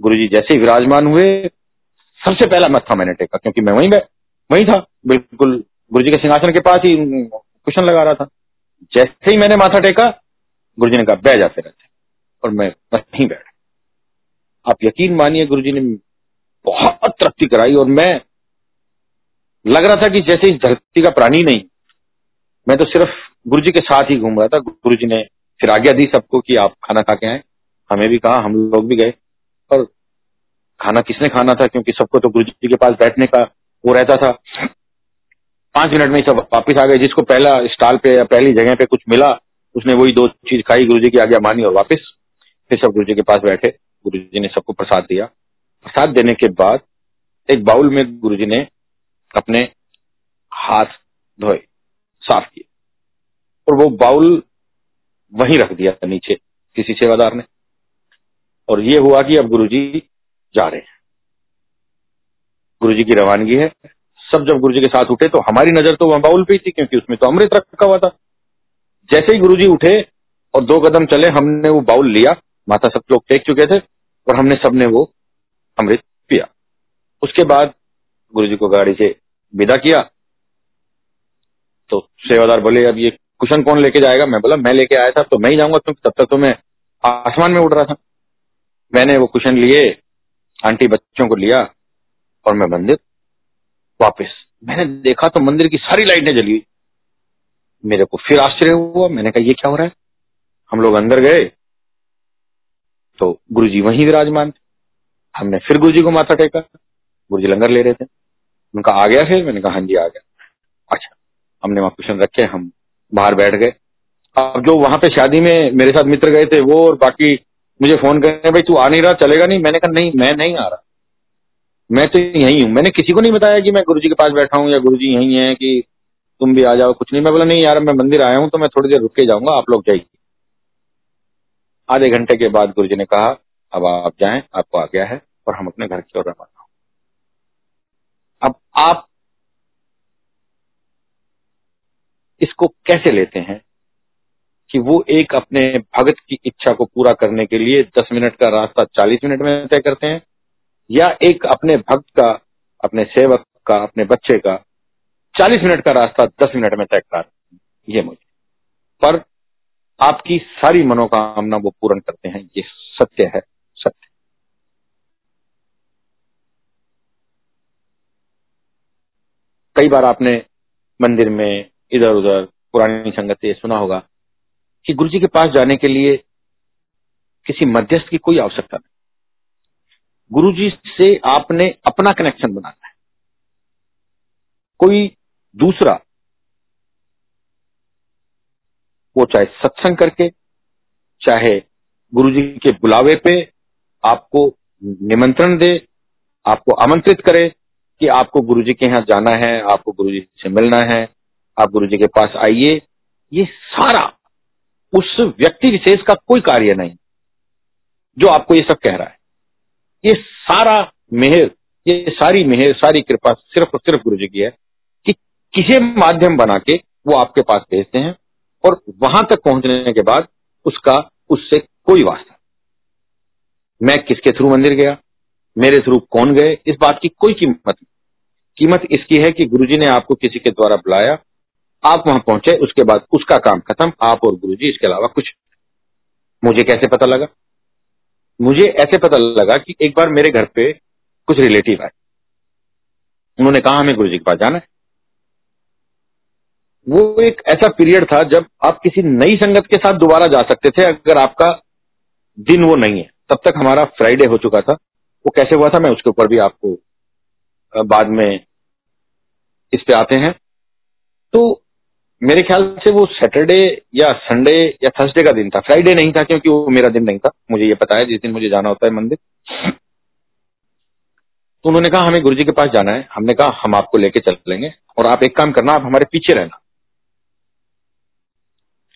Speaker 1: गुरु जी जैसे विराजमान हुए सबसे पहला मत्था मैंने टेका क्योंकि मैं वहीं वहीं था। बिल्कुल गुरु जी के सिंहासन के पास ही कुशन लगा रहा था। जैसे ही मैंने माथा टेका गुरु जी ने कहा बह जा फिर और मैं वहीं बैठ। आप यकीन मानिए गुरु जी ने बहुत तरक्की कराई और मैं, लग रहा था कि जैसे इस धरती का प्राणी नहीं, मैं तो सिर्फ़ गुरु जी के साथ ही घूम रहा था। गुरु जी ने फिर आज्ञा दी सबको कि आप खाना खा के आए। हमें भी कहा, हम लोग भी गए। और खाना किसने खाना था? क्योंकि सबको तो गुरु जी के पास बैठने का वो रहता था। पाँच मिनट में सब वापिस आ गए। जिसको पहला स्टॉल पे या पहली जगह पे कुछ मिला, उसने वही दो चीज़ खाई गुरु जी की आज्ञा मानी और वापस फिर सब गुरु जी के पास बैठे। गुरु जी ने सबको प्रसाद दिया। प्रसाद देने के बाद एक बाउल में गुरु जी ने अपने हाथ धोए, साफ़ किए और वो बाउल वहीं रख दिया नीचे, किसी सेवादार ने। और ये हुआ कि अब गुरु जी जा रहे हैं। गुरु जी की रवानगी है। सब जब गुरु जी के साथ उठे तो हमारी नज़र तो वहाँ बाउल पे थी, क्योंकि उसमें तो अमृत रखा हुआ था। जैसे ही गुरु जी उठे और दो कदम चले, हमने वो बाउल लिया, माता सब लोग टेक चुके थे और हमने सबने वो अमृत पिया। उसके बाद गुरु जी को गाड़ी से विदा किया। तो सेवादार बोले, अब ये कुशन कौन लेके जाएगा? मैं बोला, मैं लेके आया था तो मैं ही जाऊँगा, क्योंकि तब तक तो मैं आसमान में उड़ रहा था। मैंने वो कुशन लिए, आंटी बच्चों को लिया और मैं मंदिर वापस। मैंने देखा तो मंदिर की सारी लाइटें जली हुई। मेरे को फिर आश्चर्य हुआ। मैंने कहा, ये क्या हो रहा है? हम लोग अंदर गए तो गुरु जी वहीं विराजमान थे। हमने फिर गुरु जी को माथा टेका गुरु जी लंगर ले रहे थे। उनका आ गया फिर? मैंने कहा हाँ जी, आ गया। अच्छा हमने वहाँ क्वेश्चन रखे, हम बाहर बैठ गए। अब जो वहाँ पे शादी में मेरे साथ मित्र गए थे, वो और बाकी मुझे फ़ोन करे भाई तू आ नहीं रहा, चलेगा नहीं? मैंने कहा, नहीं, मैं नहीं आ रहा। मैं तो यही हूँ। मैंने किसी को नहीं बताया कि मैं गुरु जी के पास बैठा हूँ या गुरु जी यही है कि तुम भी आ जाओ। कुछ नहीं। मैं बोला, नहीं यार, मैं मंदिर आया हूँ तो मैं थोड़ी देर रुक के जाऊँगा, आप लोग जाइए। आधे घंटे के बाद गुरु जी ने कहा, अब आप जाए, आपको आ गया है और हम अपने घर की ओर रवाना अब आप इसको कैसे लेते हैं कि वो एक अपने भगत की इच्छा को पूरा करने के लिए दस मिनट का रास्ता चालीस मिनट में तय करते हैं या एक अपने भक्त का, अपने सेवक का, अपने बच्चे का चालीस मिनट का रास्ता दस मिनट में तय कर ये मुझे। पर आपकी सारी मनोकामना वो पूर्ण करते हैं। ये सत्य है, सत्य। कई बार आपने मंदिर में इधर उधर पुरानी संगत से सुना होगा कि गुरु जी के पास जाने के लिए किसी मध्यस्थ की कोई आवश्यकता नहीं। गुरु जी से आपने अपना कनेक्शन बनाना है। कोई दूसरा, वो चाहे सत्संग करके, चाहे गुरु जी के बुलावे पे आपको निमंत्रण दे, आपको आमंत्रित करे कि आपको गुरु जी के यहाँ जाना है, आपको गुरु जी से मिलना है, आप गुरु जी के पास आइए। ये सारा, उस व्यक्ति विशेष का कोई कार्य नहीं, जो आपको ये सब कह रहा है। ये सारा मेहर, ये सारी मेहर, सारी कृपा सिर्फ़ और सिर्फ़ गुरु जी की है कि किसी माध्यम बना के वो आपके पास भेजते हैं और वहाँ तक पहुँचने के बाद उसका, उससे कोई वास्ता मैं किसके थ्रू मंदिर गया? मेरे थ्रू कौन गए? इस बात की कोई कीमत नहीं। कीमत इसकी है कि गुरुजी ने आपको किसी के द्वारा बुलाया, आप वहाँ पहुँचे, उसके बाद उसका काम खत्म, आप और गुरुजी इसके अलावा कुछ मुझे कैसे पता लगा? मुझे ऐसे पता लगा कि एक बार मेरे घर पे कुछ रिलेटिव आए। उन्होंने कहा, हमें गुरु जी के पास जाना है। वो एक ऐसा पीरियड था जब आप किसी नई संगत के साथ दोबारा जा सकते थे, अगर आपका दिन वो नहीं है। तब तक हमारा फ्राइडे हो चुका था। वो कैसे हुआ था, मैं उसके ऊपर भी आपको बाद में इस पे आते हैं। तो मेरे ख्याल से वो सैटरडे या संडे या थर्सडे का दिन था। फ्राइडे नहीं था क्योंकि वो मेरा दिन नहीं था। मुझे ये पता है, जिस दिन मुझे जाना होता है मंदिर। तो उन्होंने कहा, हमें गुरुजी के पास जाना है। हमने कहा, हम आपको लेके चलेंगे। और आप एक काम करना, आप हमारे पीछे रहना।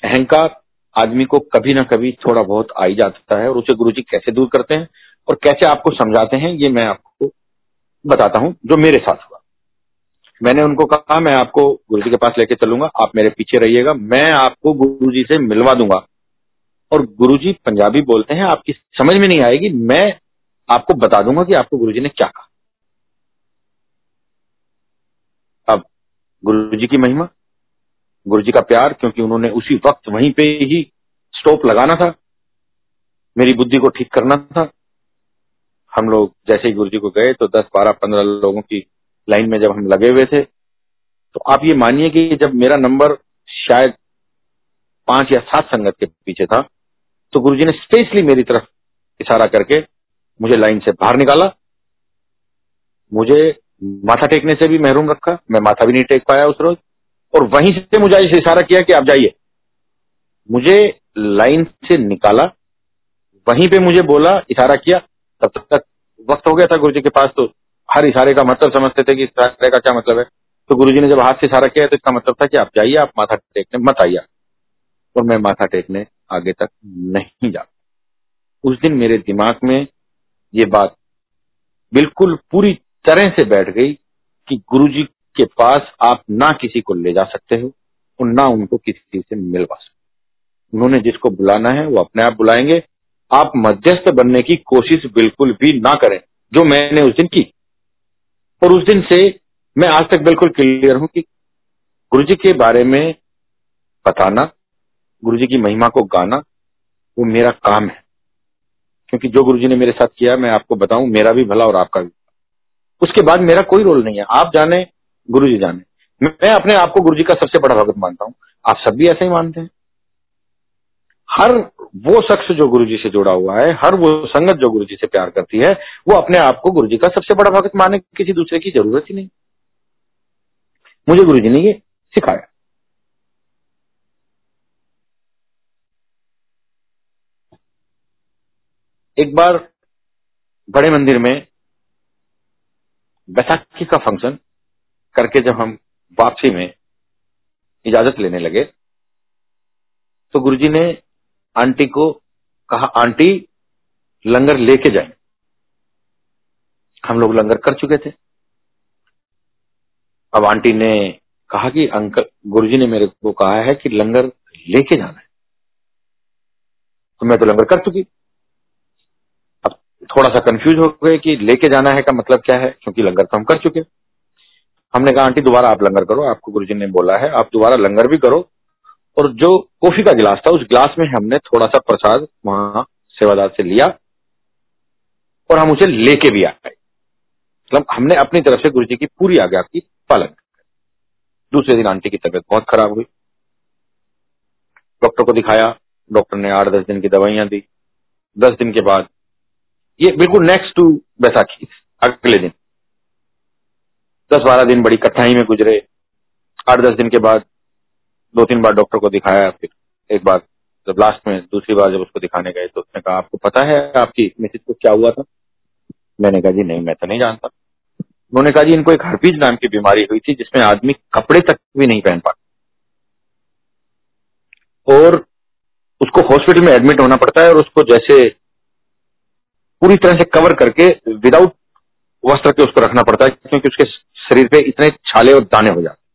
Speaker 1: अहंकार आदमी को कभी ना कभी थोड़ा बहुत आ ही जाता है और उसे गुरुजी कैसे दूर करते हैं और कैसे आपको समझाते हैं, ये मैं आपको बताता हूँ, जो मेरे साथ हुआ। मैंने उनको कहा, मैं आपको गुरुजी के पास लेके चलूँगा, आप मेरे पीछे रहिएगा, मैं आपको गुरुजी से मिलवा दूँगा। और गुरुजी पंजाबी बोलते हैं, आपकी समझ में नहीं आएगी, मैं आपको बता दूँगा कि आपको गुरुजी ने क्या कहा। अब गुरुजी की महिमा, गुरुजी का प्यार, क्योंकि उन्होंने उसी वक्त वहीं पे ही स्टॉप लगाना था, मेरी बुद्धि को ठीक करना था। हम लोग जैसे ही गुरुजी को गए तो दस बारह पंद्रह लोगों की लाइन में जब हम लगे हुए थे तो आप ये मानिए कि जब मेरा नंबर शायद पाँच या सात संगत के पीछे था तो गुरुजी ने स्पेशली मेरी तरफ़ इशारा करके मुझे लाइन से बाहर निकाला। मुझे माथा टेकने से भी महरूम रखा, मैं माथा भी नहीं टेक पाया उस रोज, और वहीं से मुझे इशारा किया कि आप जाइए। मुझे लाइन से निकाला, वहीं पे मुझे बोला, इशारा किया, तब तक वक्त हो गया था गुरुजी के पास तो हर इशारे का मतलब समझते थे कि इशारे का क्या मतलब है? तो गुरुजी ने जब हाथ से इशारा किया तो इसका मतलब था कि आप जाइए, आप माथा टेकने, मत आइए। और मैं माथा टेकने आगे तक नहीं जा उस दिन मेरे दिमाग में ये बात बिल्कुल पूरी तरह से बैठ गई कि गुरुजी के पास आप ना किसी को ले जा सकते हो और ना उनको किसी से मिलवा सकते उन्होंने जिसको बुलाना है वो अपने आप बुलाएँगे। आप मध्यस्थ बनने की कोशिश बिल्कुल भी ना करें, जो मैंने उस दिन की और उस दिन से मैं आज तक बिल्कुल क्लियर हूँ कि गुरु जी के बारे में बताना गुरु जी की महिमा को गाना, वो मेरा काम है। क्योंकि जो गुरु जी ने मेरे साथ किया, मैं आपको बताऊँ, मेरा भी भला और आपका भी उसके बाद मेरा कोई रोल नहीं है। आप जाने गुरु जी जाने। मैं अपने आप को गुरु जी का सबसे बड़ा भगत मानता हूँ। आप सब भी ऐसे ही मानते हैं। हर वो शख्स जो गुरु जी से जुड़ा हुआ है, हर वो संगत जो गुरु जी से प्यार करती है, वो अपने आप को गुरु जी का सबसे बड़ा भगत माने, किसी दूसरे की ज़रूरत ही नहीं। मुझे गुरु जी ने ये सिखाया। एक बार बड़े मंदिर में बैसाखी का फ़ंक्शन करके जब हम वापसी में इजाज़त लेने लगे तो गुरुजी ने आंटी को कहा, आंटी, लंगर लेके जाए। हम लोग लंगर कर चुके थे। अब आंटी ने कहा कि अंकल, गुरुजी ने मेरे को कहा है कि लंगर लेके जाना है। तो मैं तो लंगर कर चुकी। अब थोड़ा सा कंफ्यूज हो गए कि लेके जाना है का मतलब क्या है, क्योंकि लंगर तो हम कर चुके। हमने कहा, आंटी, दोबारा आप लंगर करो। आपको गुरुजी ने बोला है, आप दोबारा लंगर भी करो और जो कॉफ़ी का गिलास था, उस गिलास में हमने थोड़ा सा प्रसाद वहाँ सेवादार से लिया और हम उसे लेके भी आए। मतलब हमने अपनी तरफ़ से गुरु जी की पूरी आज्ञा की, पालन दूसरे दिन आंटी की तबीयत बहुत खराब हुई। डॉक्टर को दिखाया, डॉक्टर ने आठ दस दिन की दवाइयाँ दी। दस दिन के बाद ये बिल्कुल नेक्स्ट टू बैसाखी, अगले दिन। दस बारह दिन बड़ी कठिनाई में गुजरे। आठ दस दिन के बाद दो तीन बार डॉक्टर को दिखाया, फिर एक बार जब लास्ट में, दूसरी बार जब उसको दिखाने गए तो उसने कहा, आपको पता है आपकी मिसिज को क्या हुआ था? मैंने कहा, जी नहीं, मैं तो नहीं जानता। उन्होंने कहा, जी, इनको एक हरपीज नाम की बीमारी हुई थी, जिसमें आदमी कपड़े तक भी नहीं पहन पाता। और उसको हॉस्पिटल में एडमिट होना पड़ता है और उसको जैसे पूरी तरह से कवर करके विदाउट वस्त्र के उसको रखना पड़ता है, क्योंकि उसके शरीर पे इतने छाले और दाने हो जाते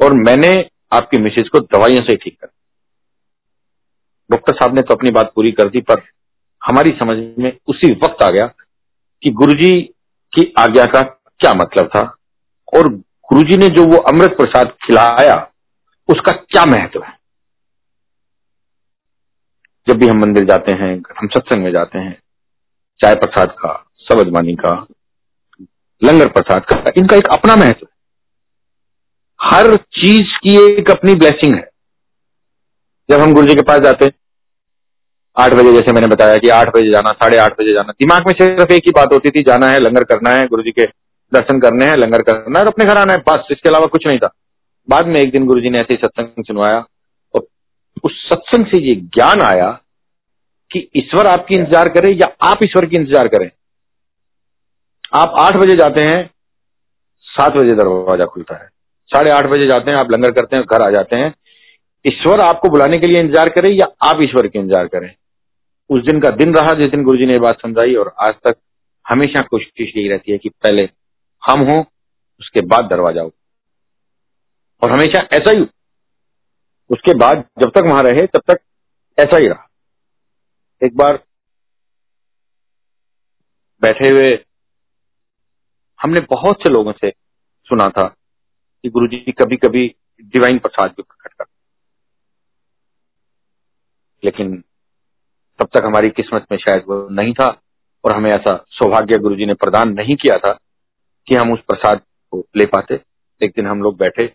Speaker 1: और मैंने आपकी मिसेज को दवाइयों से ठीक कर डॉक्टर साहब ने तो अपनी बात पूरी कर दी, पर हमारी समझ में उसी वक्त आ गया कि गुरुजी की आज्ञा का क्या मतलब था और गुरुजी ने जो वो अमृत प्रसाद खिलाया, उसका क्या महत्व है? जब भी हम मंदिर जाते हैं, हम सत्संग में जाते हैं, चाय प्रसाद का सबजमानी का, लंगर प्रसाद का, इनका एक अपना महत्व है। हर चीज़ की एक अपनी ब्लेसिंग है। जब हम गुरु जी के पास जाते हैं, आठ बजे जैसे मैंने बताया कि आठ बजे जाना, साढ़े आठ बजे जाना, दिमाग में सिर्फ़ एक ही बात होती थी, जाना है, लंगर करना है गुरु जी के दर्शन करने हैं, लंगर करना है और अपने घर आना है, बस, इसके अलावा कुछ नहीं था। बाद में एक दिन गुरु जी ने ऐसे सत्संग सुनवाया और उस सत्संग से ये ज्ञान आया कि ईश्वर आपकी इंतज़ार करे या आप ईश्वर की इंतज़ार करें। आप आठ बजे जाते हैं, सात बजे दरवाज़ा खुलता है। साढ़े आठ बजे जाते हैं, आप लंगर करते हैं, घर आ जाते हैं। ईश्वर आपको बुलाने के लिए इंतज़ार करे या आप ईश्वर के इंतज़ार करें? उस दिन का दिन रहा जिस दिन गुरु जी ने बात समझाई और आज तक हमेशा कोशिश यही रहती है कि पहले हम हो, उसके बाद दरवाज़ा हो। और हमेशा ऐसा ही। उसके बाद जब तक वहाँ रहे, तब तक ऐसा ही रहा। एक बार बैठे हुए हमने बहुत से लोगों से सुना था। कि गुरु जी कभी कभी डिवाइन प्रसाद भी प्रकट करते लेकिन तब तक हमारी किस्मत में शायद वो नहीं था और हमें ऐसा सौभाग्य गुरु जी ने प्रदान नहीं किया था कि हम उस प्रसाद को ले पाते। एक दिन हम लोग बैठे।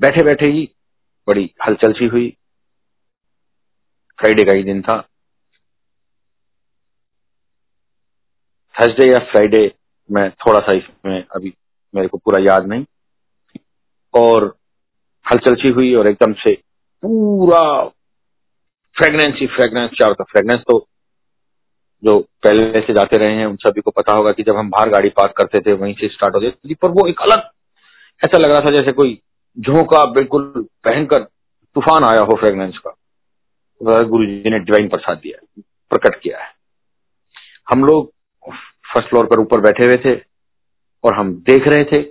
Speaker 1: बैठे बैठे ही बड़ी हलचल सी हुई। फ्राइडे का ही दिन था। थर्सडे या फ्राइडे मैं थोड़ा सा इसमें अभी मेरे को पूरा याद नहीं। और हलचल सी हुई और एकदम से पूरा फ्रेगनेंस ही फ्रेगनेंस चारों तरफ़ फ्रेगनेंस तो जो पहले से जाते रहे हैं, उन सभी को पता होगा कि जब हम बाहर गाड़ी पार्क करते थे, वहीं से स्टार्ट होती थी पर वो एक अलग ऐसा लग रहा था जैसे कोई झोंका बिल्कुल भयंकर तूफ़ान आया हो फ्रेगनेंस का। गुरु जी ने डिवाइन प्रसाद दिया, प्रकट किया है। हम लोग फ़र्स्ट फ्लोर पर ऊपर बैठे हुए थे और हम देख रहे थे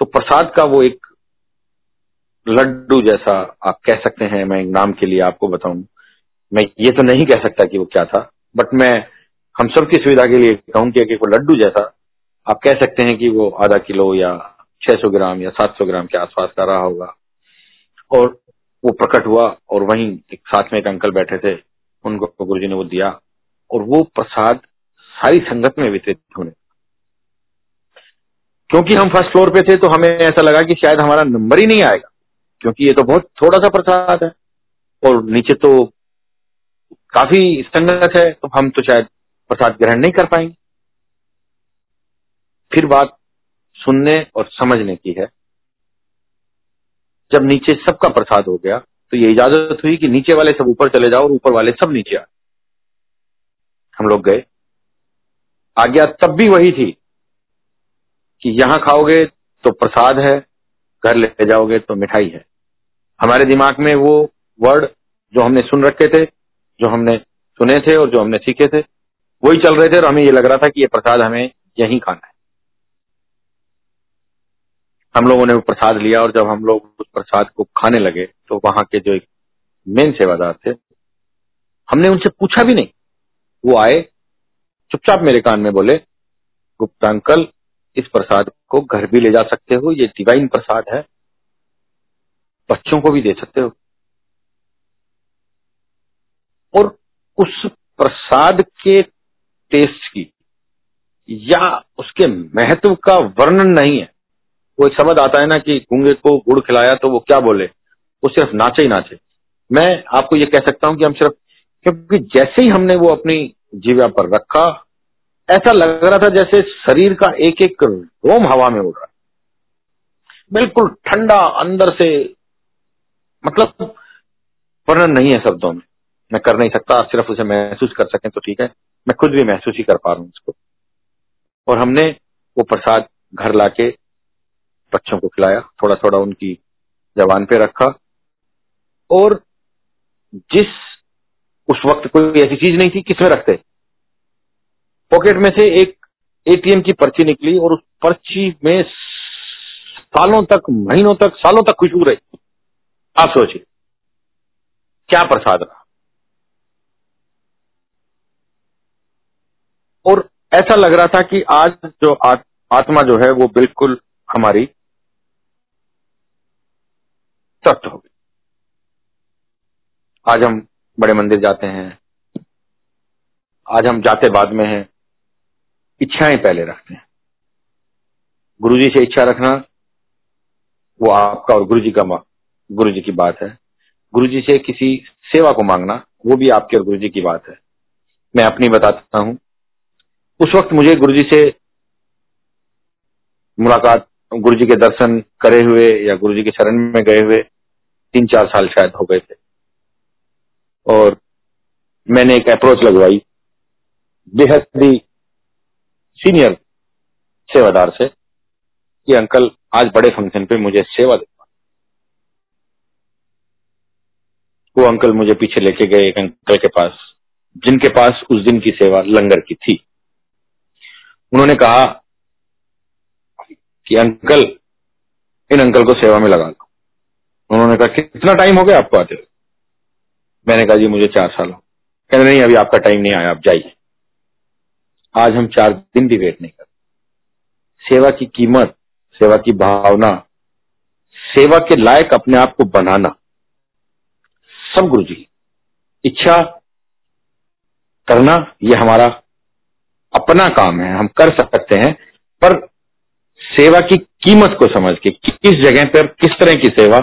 Speaker 1: तो प्रसाद का वो एक लड्डू जैसा आप कह सकते हैं, मैं एक नाम के लिए आपको बताऊँ। मैं ये तो नहीं कह सकता कि वो क्या था बट मैं हम सबकी सुविधा के लिए कहूँ कि वो लड्डू जैसा, आप कह सकते हैं कि वो आधा किलो या 600 ग्राम या 700 ग्राम के आसपास का रहा होगा। और वो प्रकट हुआ और वहीं एक साथ में एक अंकल बैठे थे, उनको गुरु जी ने वो दिया और वो प्रसाद सारी संगत में वितरित होने क्योंकि हम फ़र्स्ट फ्लोर पे थे तो हमें ऐसा लगा कि शायद हमारा नंबर ही नहीं आएगा, क्योंकि ये तो बहुत थोड़ा सा प्रसाद है। और नीचे तो काफ़ी संगत है तो हम तो शायद प्रसाद ग्रहण नहीं कर पाएँगे। फिर बात सुनने और समझने की है। जब नीचे सबका प्रसाद हो गया तो ये इजाज़त हुई कि नीचे वाले सब ऊपर चले जाओ और ऊपर वाले सब नीचे आ हम लोग गए। आज्ञा तब भी वही थी कि यहाँ खाओगे तो प्रसाद है, घर ले जाओगे तो मिठाई है। हमारे दिमाग में वो वर्ड जो हमने सुन रखे थे, जो हमने सुने थे और जो हमने सीखे थे, वही चल रहे थे और हमें ये लग रहा था कि ये प्रसाद हमें यहीं खाना है। हम लोगों ने वो प्रसाद लिया और जब हम लोग उस प्रसाद को खाने लगे तो वहाँ के जो एक मेन सेवादार थे, हमने उनसे पूछा भी नहीं। वो आए, चुपचाप मेरे कान में बोले गुप्ता अंकल इस प्रसाद को घर भी ले जा सकते हो, ये डिवाइन प्रसाद है। बच्चों को भी दे सकते हो। और उस प्रसाद के टेस्ट की या उसके महत्व का वर्णन नहीं है। वो एक शब्द आता है ना कि गूँगे को गुड़ खिलाया तो वो क्या बोले? वो सिर्फ़ नाचे ही नाचे। मैं आपको ये कह सकता हूँ कि हम सिर्फ़, क्योंकि जैसे ही हमने वो अपनी जीवा पर रखा ऐसा लग रहा था जैसे शरीर का एक एक रोम हवा में उड़ रहा बिल्कुल ठंडा अंदर से मतलब वर्णन नहीं है शब्दों में। मैं कर नहीं सकता, सिर्फ़ उसे महसूस कर सकें तो ठीक है। मैं खुद भी महसूस ही कर पा रहा हूँ उसको और हमने वो प्रसाद घर लाके बच्चों को खिलाया थोड़ा थोड़ा उनकी जवान पे रखा। और जिस, उस वक्त कोई ऐसी चीज़ नहीं थी किसमें रखते? पॉकेट में से एक एटीएम की पर्ची निकली और उस पर्ची में सालों तक, महीनों तक, सालों तक खुशबू रही। आप सोचिए, क्या प्रसाद रहा। और ऐसा लग रहा था कि आज जो आत्मा जो है वो बिल्कुल हमारी तप्त हो गई। आज हम बड़े मंदिर जाते हैं। आज हम जाते बाद में हैं। इच्छाएँ पहले रखते हैं। गुरु जी से इच्छा रखना, वो आपका और गुरु जी का गुरु जी की बात है। गुरु जी से किसी सेवा को मांगना, वो भी आपके और गुरु जी की बात है। मैं अपनी बताता हूँ। उस वक्त मुझे गुरु जी से मुलाकात गुरु जी के दर्शन करे हुए या गुरु जी के शरण में गए हुए तीन चार साल शायद हो गए थे। और मैंने एक अप्रोच लगवाई। बेहद ही सीनियर सेवादार से कि अंकल आज बड़े फ़ंक्शन पे मुझे सेवा दे वो अंकल मुझे पीछे लेके गए एक अंकल के पास, जिनके पास उस दिन की सेवा लंगर की थी। उन्होंने कहा कि अंकल, इन अंकल को सेवा में लगा दो। उन्होंने कहा, कितना टाइम हो गया आपको आते मैंने कहा, जी, मुझे चार साल हो कहने नहीं, अभी आपका टाइम नहीं आया, आप जाइए। आज हम चार दिन भी वेट नहीं करते। सेवा की कीमत, सेवा की भावना, सेवा के लायक अपने आप को बनाना, सब गुरु जी इच्छा करना, ये हमारा अपना काम है, हम कर सकते हैं, पर सेवा की कीमत को समझ के, किस जगह पर किस तरह की सेवा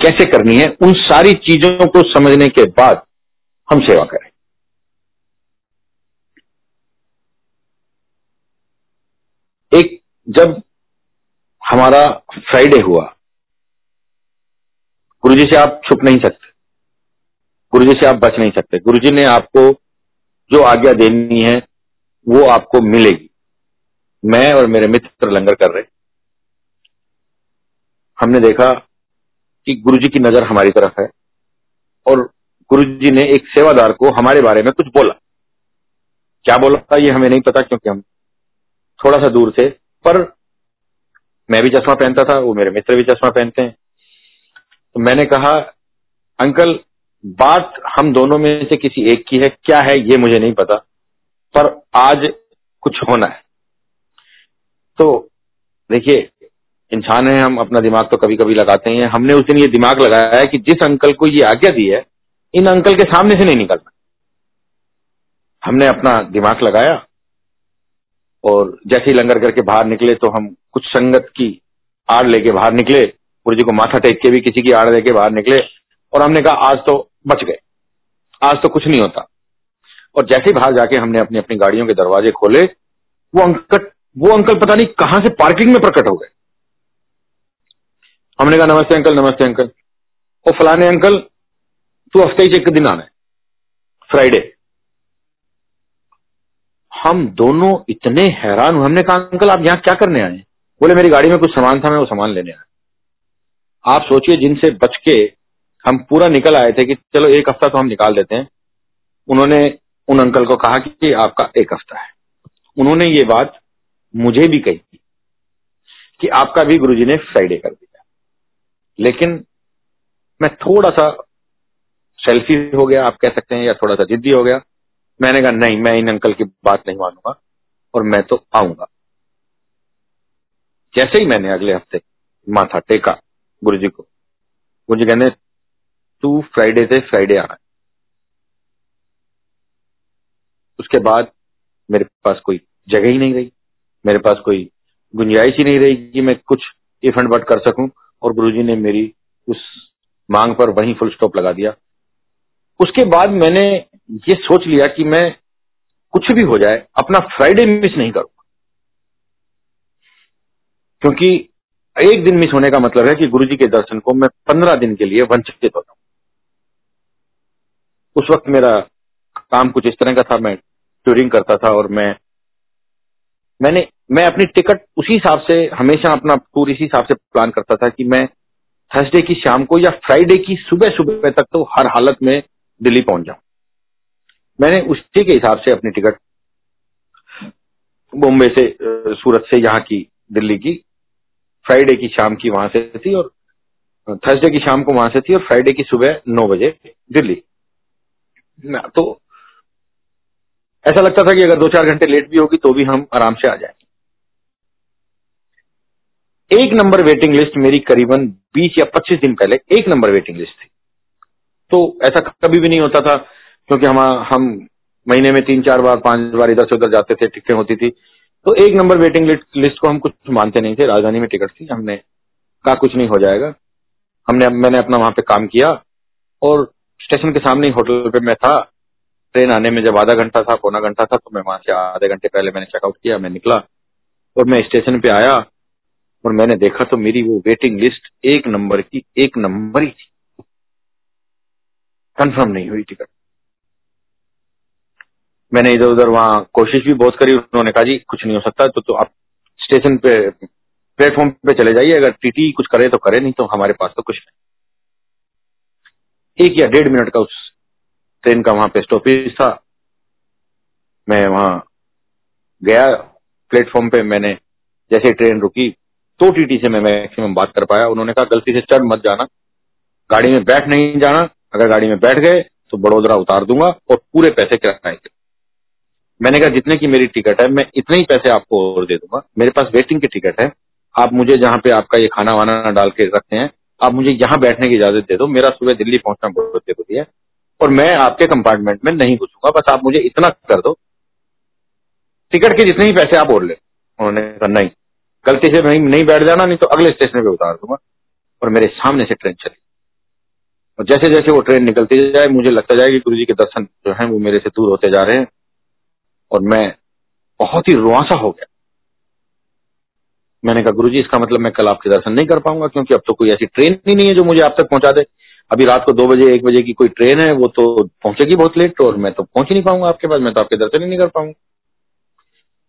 Speaker 1: कैसे करनी है, उन सारी चीज़ों को समझने के बाद हम सेवा करें एक जब हमारा फ्राइडे हुआ, गुरुजी से आप छुप नहीं सकते। गुरुजी से आप बच नहीं सकते। गुरुजी ने आपको जो आज्ञा देनी है, वो आपको मिलेगी। मैं और मेरे मित्र लंगर कर रहे हमने देखा कि गुरुजी की नज़र हमारी तरफ़ है और गुरुजी ने एक सेवादार को हमारे बारे में कुछ बोला। क्या बोला था ये हमें नहीं पता क्योंकि हम थोड़ा सा दूर थे। पर मैं भी चश्मा पहनता था, वो मेरे मित्र भी चश्मा पहनते हैं। तो मैंने कहा, अंकल, बात हम दोनों में से किसी एक की है, क्या है ये मुझे नहीं पता, पर आज कुछ होना है। तो देखिए, इंसान है, हम अपना दिमाग तो कभी कभी लगाते हैं हमने उस दिन ये दिमाग लगाया है कि जिस अंकल को ये आज्ञा दी है, इन अंकल के सामने से नहीं निकलना। हमने अपना दिमाग लगाया और जैसे ही लंगर करके बाहर निकले तो हम कुछ संगत की आड़ लेके बाहर निकले। गुरु जी को माथा टेक के भी किसी की आड़ लेके बाहर निकले और हमने कहा, आज तो बच गए। आज तो कुछ नहीं होता। और जैसे ही बाहर जाके हमने अपनी अपनी गाड़ियों के दरवाजे खोले, वो अंकल वो अंकल पता नहीं कहाँ से पार्किंग में प्रकट हो गए। हमने कहा, नमस्ते अंकल नमस्ते अंकल। वो फलाने अंकल, तू हफ़्ते ही एक दिन आना है। फ्राइडे। हम दोनों इतने हैरान हुए। हमने कहा, अंकल, आप यहाँ क्या करने आए? बोले, मेरी गाड़ी में कुछ सामान था, मैं वो सामान लेने आया। आप सोचिए, जिनसे बच के हम पूरा निकल आए थे कि चलो, एक हफ़्ता तो हम निकाल देते हैं। उन्होंने, उन अंकल को कहा कि आपका एक हफ़्ता है। उन्होंने ये बात मुझे भी कही कि आपका भी गुरुजी ने फ्राइडे कर दिया। लेकिन मैं थोड़ा सा सेल्फी हो गया, आप कह सकते हैं, या थोड़ा सा जिद्दी हो गया। मैंने कहा, नहीं, मैं इन अंकल की बात नहीं मानूँगा और मैं तो आऊँगा। जैसे ही मैंने अगले हफ़्ते माथा टेका गुरु जी को गुरु जी कहने, तू फ्राइडे से फ्राइडे आना उसके बाद मेरे पास कोई जगह ही नहीं रही, मेरे पास कोई गुंजाइश ही नहीं रही कि मैं कुछ इफंड बट कर सकूँ और गुरुजी ने मेरी उस मांग पर वहीं फुल स्टॉप लगा दिया। उसके बाद मैंने ये सोच लिया कि मैं कुछ भी हो जाए, अपना फ्राइडे मिस नहीं करूँगा। क्योंकि एक दिन मिस होने का मतलब है कि गुरुजी के दर्शन को मैं पंद्रह दिन के लिए वंचित होता हूँ। उस वक्त मेरा काम कुछ इस तरह का था, मैं टूरिंग करता था और मैं, मैंने, मैं अपनी टिकट उसी हिसाब से, हमेशा अपना टूर इसी हिसाब से प्लान करता था कि मैं थर्सडे की शाम को या फ्राइडे की सुबह सुबह तक तो हर हालत में दिल्ली पहुँच जाऊँ। मैंने उसी के हिसाब से अपनी टिकट बॉम्बे से सूरत से यहाँ की दिल्ली की फ्राइडे की शाम की वहाँ से थी और थर्सडे की शाम को वहाँ से थी और फ्राइडे की सुबह नौ बजे दिल्ली। तो ऐसा लगता था कि अगर दो चार घंटे लेट भी होगी तो भी हम आराम से आ जाएँगे। एक नंबर वेटिंग लिस्ट मेरी करीबन 20 या 25 दिन पहले एक नंबर वेटिंग लिस्ट थी। तो ऐसा कभी भी नहीं होता था क्योंकि हम हम महीने में तीन, चार बार, पाँच बार इधर से उधर जाते थे, टिकटें होती थी। तो एक नंबर वेटिंग लिस्ट को हम कुछ मानते नहीं थे। राजधानी में टिकट थी। हमने कहा कुछ नहीं हो जाएगा। हमने, मैंने अपना वहाँ पे काम किया और स्टेशन के सामने ही होटल पे मैं था। ट्रेन आने में जब आधा घंटा था, पौना घंटा था तो मैं वहाँ से आधे घंटे पहले मैंने चेकआउट किया, मैं निकला और मैं स्टेशन पे आया और मैंने देखा तो मेरी वो वेटिंग लिस्ट एक नंबर की, एक नंबर ही थी। कंफर्म नहीं हुई टिकट मैंने इधर उधर वहाँ कोशिश भी बहुत करी उन्होंने कहा जी कुछ नहीं हो सकता तो, तो आप स्टेशन पे प्लेटफॉर्म पे चले जाइए अगर टीटी कुछ करे तो करे नहीं तो हमारे पास तो कुछ नहीं। एक या डेढ़ मिनट का उस ट्रेन का वहाँ पे स्टॉपेज था। मैं वहाँ गया प्लेटफॉर्म पे मैंने जैसे ट्रेन रुकी तो टीटी से मैं मैक्सिमम बात कर पाया। उन्होंने कहा गलती से चढ़ मत जाना गाड़ी में बैठ नहीं जाना अगर गाड़ी में बैठ गए तो बड़ोदरा उतार दूँगा और पूरे पैसे किराए मैंने कहा, जितने की मेरी टिकट है, मैं इतने ही पैसे आपको और दे दूँगा। मेरे पास वेटिंग की टिकट है। आप मुझे जहाँ पे आपका ये खाना वाना डाल के रखते हैं, आप मुझे यहाँ बैठने की इजाज़त दे दो। मेरा सुबह दिल्ली पहुँचना बहुत ज़रूरी है और मैं आपके कंपार्टमेंट में नहीं घुसूँगा। बस आप मुझे इतना कर दो। टिकट के जितने ही पैसे आप और ले। उन्होंने कहा, नहीं। गलती से नहीं नहीं बैठ जाना, नहीं तो अगले स्टेशन पे उतार दूँगा। और मेरे सामने से ट्रेन चली। और जैसे जैसे वो ट्रेन निकलती जाए, मुझे लगता जाए कि गुरु जी के दर्शन जो है, वो मेरे से दूर होते जा रहे हैं। और मैं बहुत ही रुआसा हो गया। मैंने कहा गुरु जी इसका मतलब मैं कल आपके दर्शन नहीं कर पाऊँगा, क्योंकि अब तो कोई ऐसी ट्रेन ही नहीं है जो मुझे आप तक पहुँचा दे। अभी रात को दो बजे, एक बजे की कोई ट्रेन है, वो तो पहुंचेगी बहुत लेट और मैं तो पहुँच ही नहीं पाऊँगा आपके पास, मैं तो आपके दर्शन ही नहीं कर पाऊँगा।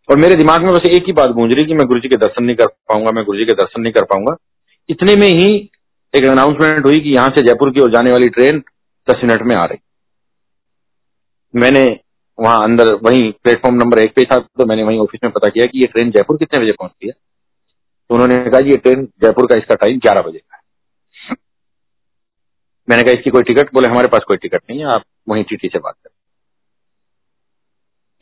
Speaker 1: और मेरे दिमाग में बस एक ही बात गूंज रही कि मैं गुरु जी के दर्शन नहीं कर पाऊँगा, मैं गुरु जी के दर्शन नहीं कर पाऊँगा। इतने में ही एक अनाउंसमेंट हुई कि यहाँ से जयपुर की ओर जाने वाली ट्रेन दस मिनट में आ रही। मैंने वहाँ अंदर वहीं प्लेटफॉर्म नंबर एक पे था तो मैंने वहीं ऑफ़िस में पता किया कि ये ट्रेन जयपुर कितने बजे पहुँचती है। तो उन्होंने कहा ये ट्रेन जयपुर का इसका टाइम ग्यारह बजे का है। मैंने कहा, इसकी कोई टिकट बोले, हमारे पास कोई टिकट नहीं है, आप वहीं टीटी से बात करें।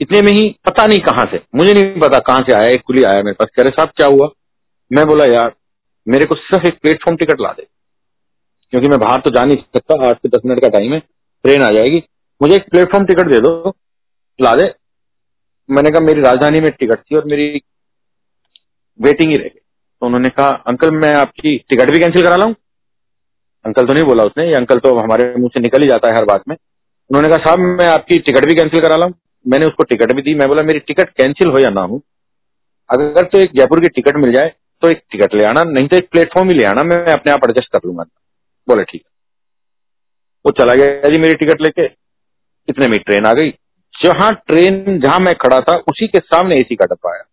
Speaker 1: इतने में ही पता नहीं कहाँ से, मुझे नहीं पता कहाँ से आया, एक कुली आया मेरे पास, कह रहे, साहब, क्या हुआ? मैं बोला, यार, मेरे को सिर्फ़ एक प्लेटफॉर्म टिकट ला दे, क्योंकि मैं बाहर तो जा नहीं सकता आठ से दस मिनट का टाइम है ट्रेन आ जाएगी, मुझे एक प्लेटफॉर्म टिकट दे दो ला दे। मैंने कहा, मेरी राजधानी में टिकट थी और मेरी वेटिंग ही रह गई। तो उन्होंने कहा, अंकल, मैं आपकी टिकट भी कैंसिल करा लाऊं? अंकल तो नहीं बोला उसने। ये अंकल तो हमारे मुँह से निकल ही जाता है हर बात में। उन्होंने कहा, साहब, मैं आपकी टिकट भी कैंसिल करा लाऊं? मैंने उसको टिकट भी दी। मैं बोला, मेरी टिकट कैंसिल हो या ना हो, अगर तो एक जयपुर की टिकट मिल जाए तो एक टिकट ले आना, नहीं तो एक प्लेटफॉर्म ही ले आना, मैं अपने आप एडजस्ट कर लूँगा। बोले, ठीक वो चला गया। जी, मेरी टिकट लेके इतने में ट्रेन आ गई। जहाँ ट्रेन, जहाँ मैं खड़ा था, उसी के सामने एसी का डब्बा आया।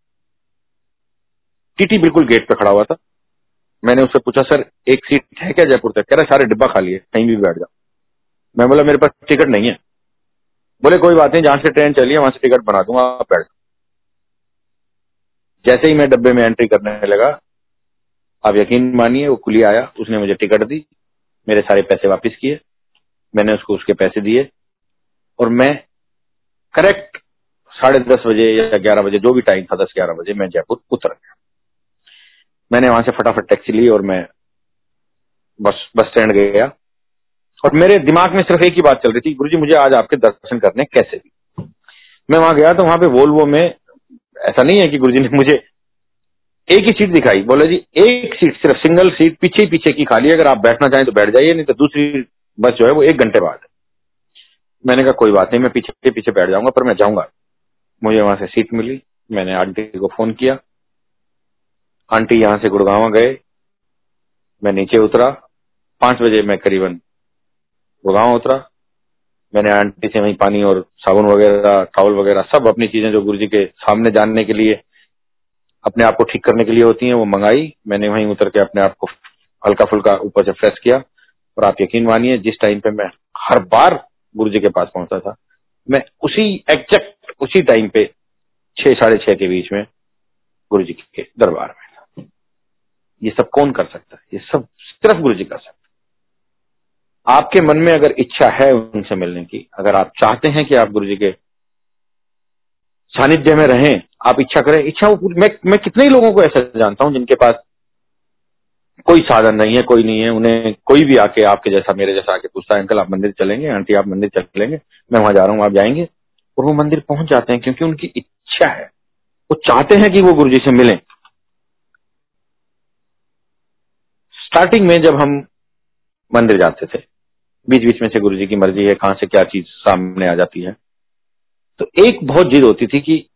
Speaker 1: टीटी बिल्कुल गेट पे खड़ा हुआ था। मैंने उससे पूछा, सर, एक सीट है क्या जयपुर तक? कह रहा, सारे डिब्बा खाली है, कहीं भी बैठ जाओ। मैं बोला, मेरे पास टिकट नहीं है। बोले, कोई बात नहीं, जहाँ से ट्रेन चली है, वहाँ से टिकट बना दूँगा, आप बैठ जैसे ही मैं डब्बे में एंट्री करने लगा, आप यकीन मानिए, वो कुली आया, उसने मुझे टिकट दी, मेरे सारे पैसे वापस किए, मैंने उसको उसके पैसे दिए, और मैं करेक्ट साढ़े दस बजे या ग्यारह बजे, जो भी टाइम था दस ग्यारह बजे, मैं जयपुर उतर गया। मैंने वहाँ से फटाफट टैक्सी ली और मैं बस बस स्टैंड गया। और मेरे दिमाग में सिर्फ़ एक ही बात चल रही थी गुरु जी मुझे आज आपके दर्शन करने कैसे भी। मैं वहाँ गया तो वहाँ पे वोल्वो में ऐसा नहीं है कि गुरु जी ने मुझे एक ही सीट दिखाई। बोले जी, एक सीट सिर्फ़ सिंगल सीट पीछे पीछे की खाली। अगर आप बैठना चाहें तो बैठ जाइए, नहीं तो दूसरी बस जो है वो एक घंटे बाद मैंने कहा, कोई बात नहीं, मैं पीछे पीछे बैठ जाऊँगा, पर मैं जाऊँगा। मुझे वहाँ से सीट मिली, मैंने आंटी को फ़ोन किया। आंटी यहाँ से गुड़गावा गए, मैं नीचे उतरा। पाँच बजे मैं करीबन गुड़गांव उतरा। मैंने आंटी से वही पानी और साबुन वगैरह टावल वगैरह, सब अपनी चीज़ें जो गुरु जी के सामने जानने के लिए, अपने आप को ठीक करने के लिए होती हैं, वो मंगाई। मैंने वहीं उतर के अपने आप को हल्का फुल्का ऊपर से फ्रेश किया। और आप यकीन मानिए, जिस टाइम पे मैं हर बार गुरु जी के पास पहुँचता था। मैं उसी एग्जैक्ट उसी टाइम पे छह, साढ़े छह के बीच में गुरु जी के दरबार में था। ये सब कौन कर सकता है? ये सब सिर्फ़ गुरु जी कर सकता आपके मन में अगर इच्छा है उनसे मिलने की, अगर आप चाहते हैं कि आप गुरु जी के सानिध्य में रहें, आप इच्छा करें। इच्छा मैं मैं कितने ही लोगों को ऐसा जानता हूँ जिनके पास कोई साधन नहीं है, कोई नहीं है। उन्हें कोई भी आके आपके जैसा, मेरे जैसा आके पूछता है, अंकल, आप मंदिर चलेंगे? आंटी, आप मंदिर चलेंगे? मैं वहाँ जा रहा हूँ, आप जाएँगे? और वो मंदिर पहुँच जाते हैं क्योंकि उनकी इच्छा है। वो चाहते हैं कि वो गुरु जी से मिले। स्टार्टिंग में जब हम मंदिर जाते थे बीच बीच में से गुरु जी की मर्ज़ी है, कहाँ से क्या चीज़ सामने आ जाती है तो एक बहुत जिद होती थी कि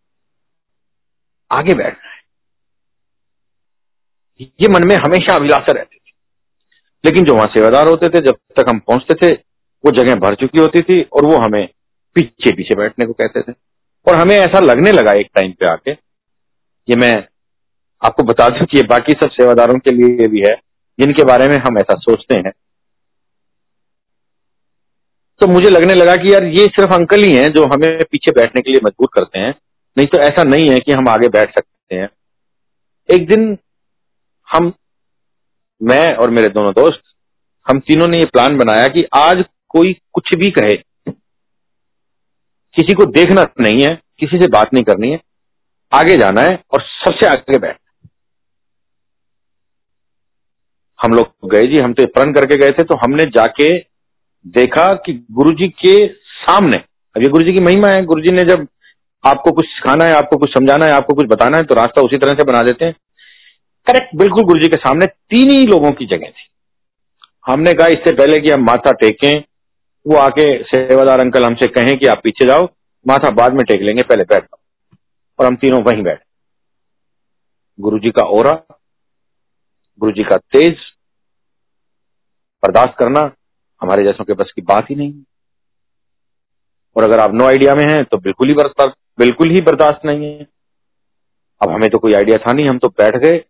Speaker 1: आगे बैठना है। ये मन में हमेशा अभिलाषा रहती थी। लेकिन जो वहाँ सेवादार होते थे, जब तक हम पहुँचते थे, वो जगह भर चुकी होती थी और वो हमें पीछे पीछे बैठने को कहते थे। और हमें ऐसा लगने लगा एक टाइम पे आके ये मैं आपको बता दूँ कि ये बाकी सब सेवादारों के लिए भी है, जिनके बारे में हम ऐसा सोचते हैं। तो मुझे लगने लगा कि यार, ये सिर्फ़ अंकल ही हैं जो हमें पीछे बैठने के लिए मजबूर करते हैं। नहीं तो ऐसा नहीं है कि हम आगे बैठ सकते हैं। एक दिन हम, मैं और मेरे दोनों दोस्त, हम तीनों ने ये प्लान बनाया कि आज कोई कुछ भी कहे। किसी को देखना नहीं है, किसी से बात नहीं करनी है। आगे जाना है और सबसे आगे बैठ हम लोग गए जी, हम तो प्रण करके गए थे तो हमने जाके देखा कि गुरुजी के सामने, अब ये गुरुजी की महिमा है। गुरुजी ने जब आपको कुछ सिखाना है, आपको कुछ समझाना है, आपको कुछ बताना है तो रास्ता उसी तरह से बना देते हैं। करेक्ट, बिल्कुल गुरुजी के सामने तीन ही लोगों की जगह थी। हमने कहा, इससे पहले कि हम माथा टेकें, वो आके सेवादार अंकल हमसे कहें कि आप पीछे जाओ, माथा बाद में टेक लेंगे, पहले बैठ जाओ। और हम तीनों वहीं बैठ। गुरु जी का ओरा गुरु जी का तेज, बर्दाश्त करना हमारे जैसों के बस की बात ही नहीं। और अगर आप नो आइडिया में हैं तो बिल्कुल ही बर्दाश्त, बिल्कुल ही बर्दाश्त नहीं है। अब हमें तो कोई आइडिया था नहीं, हम तो बैठ गए।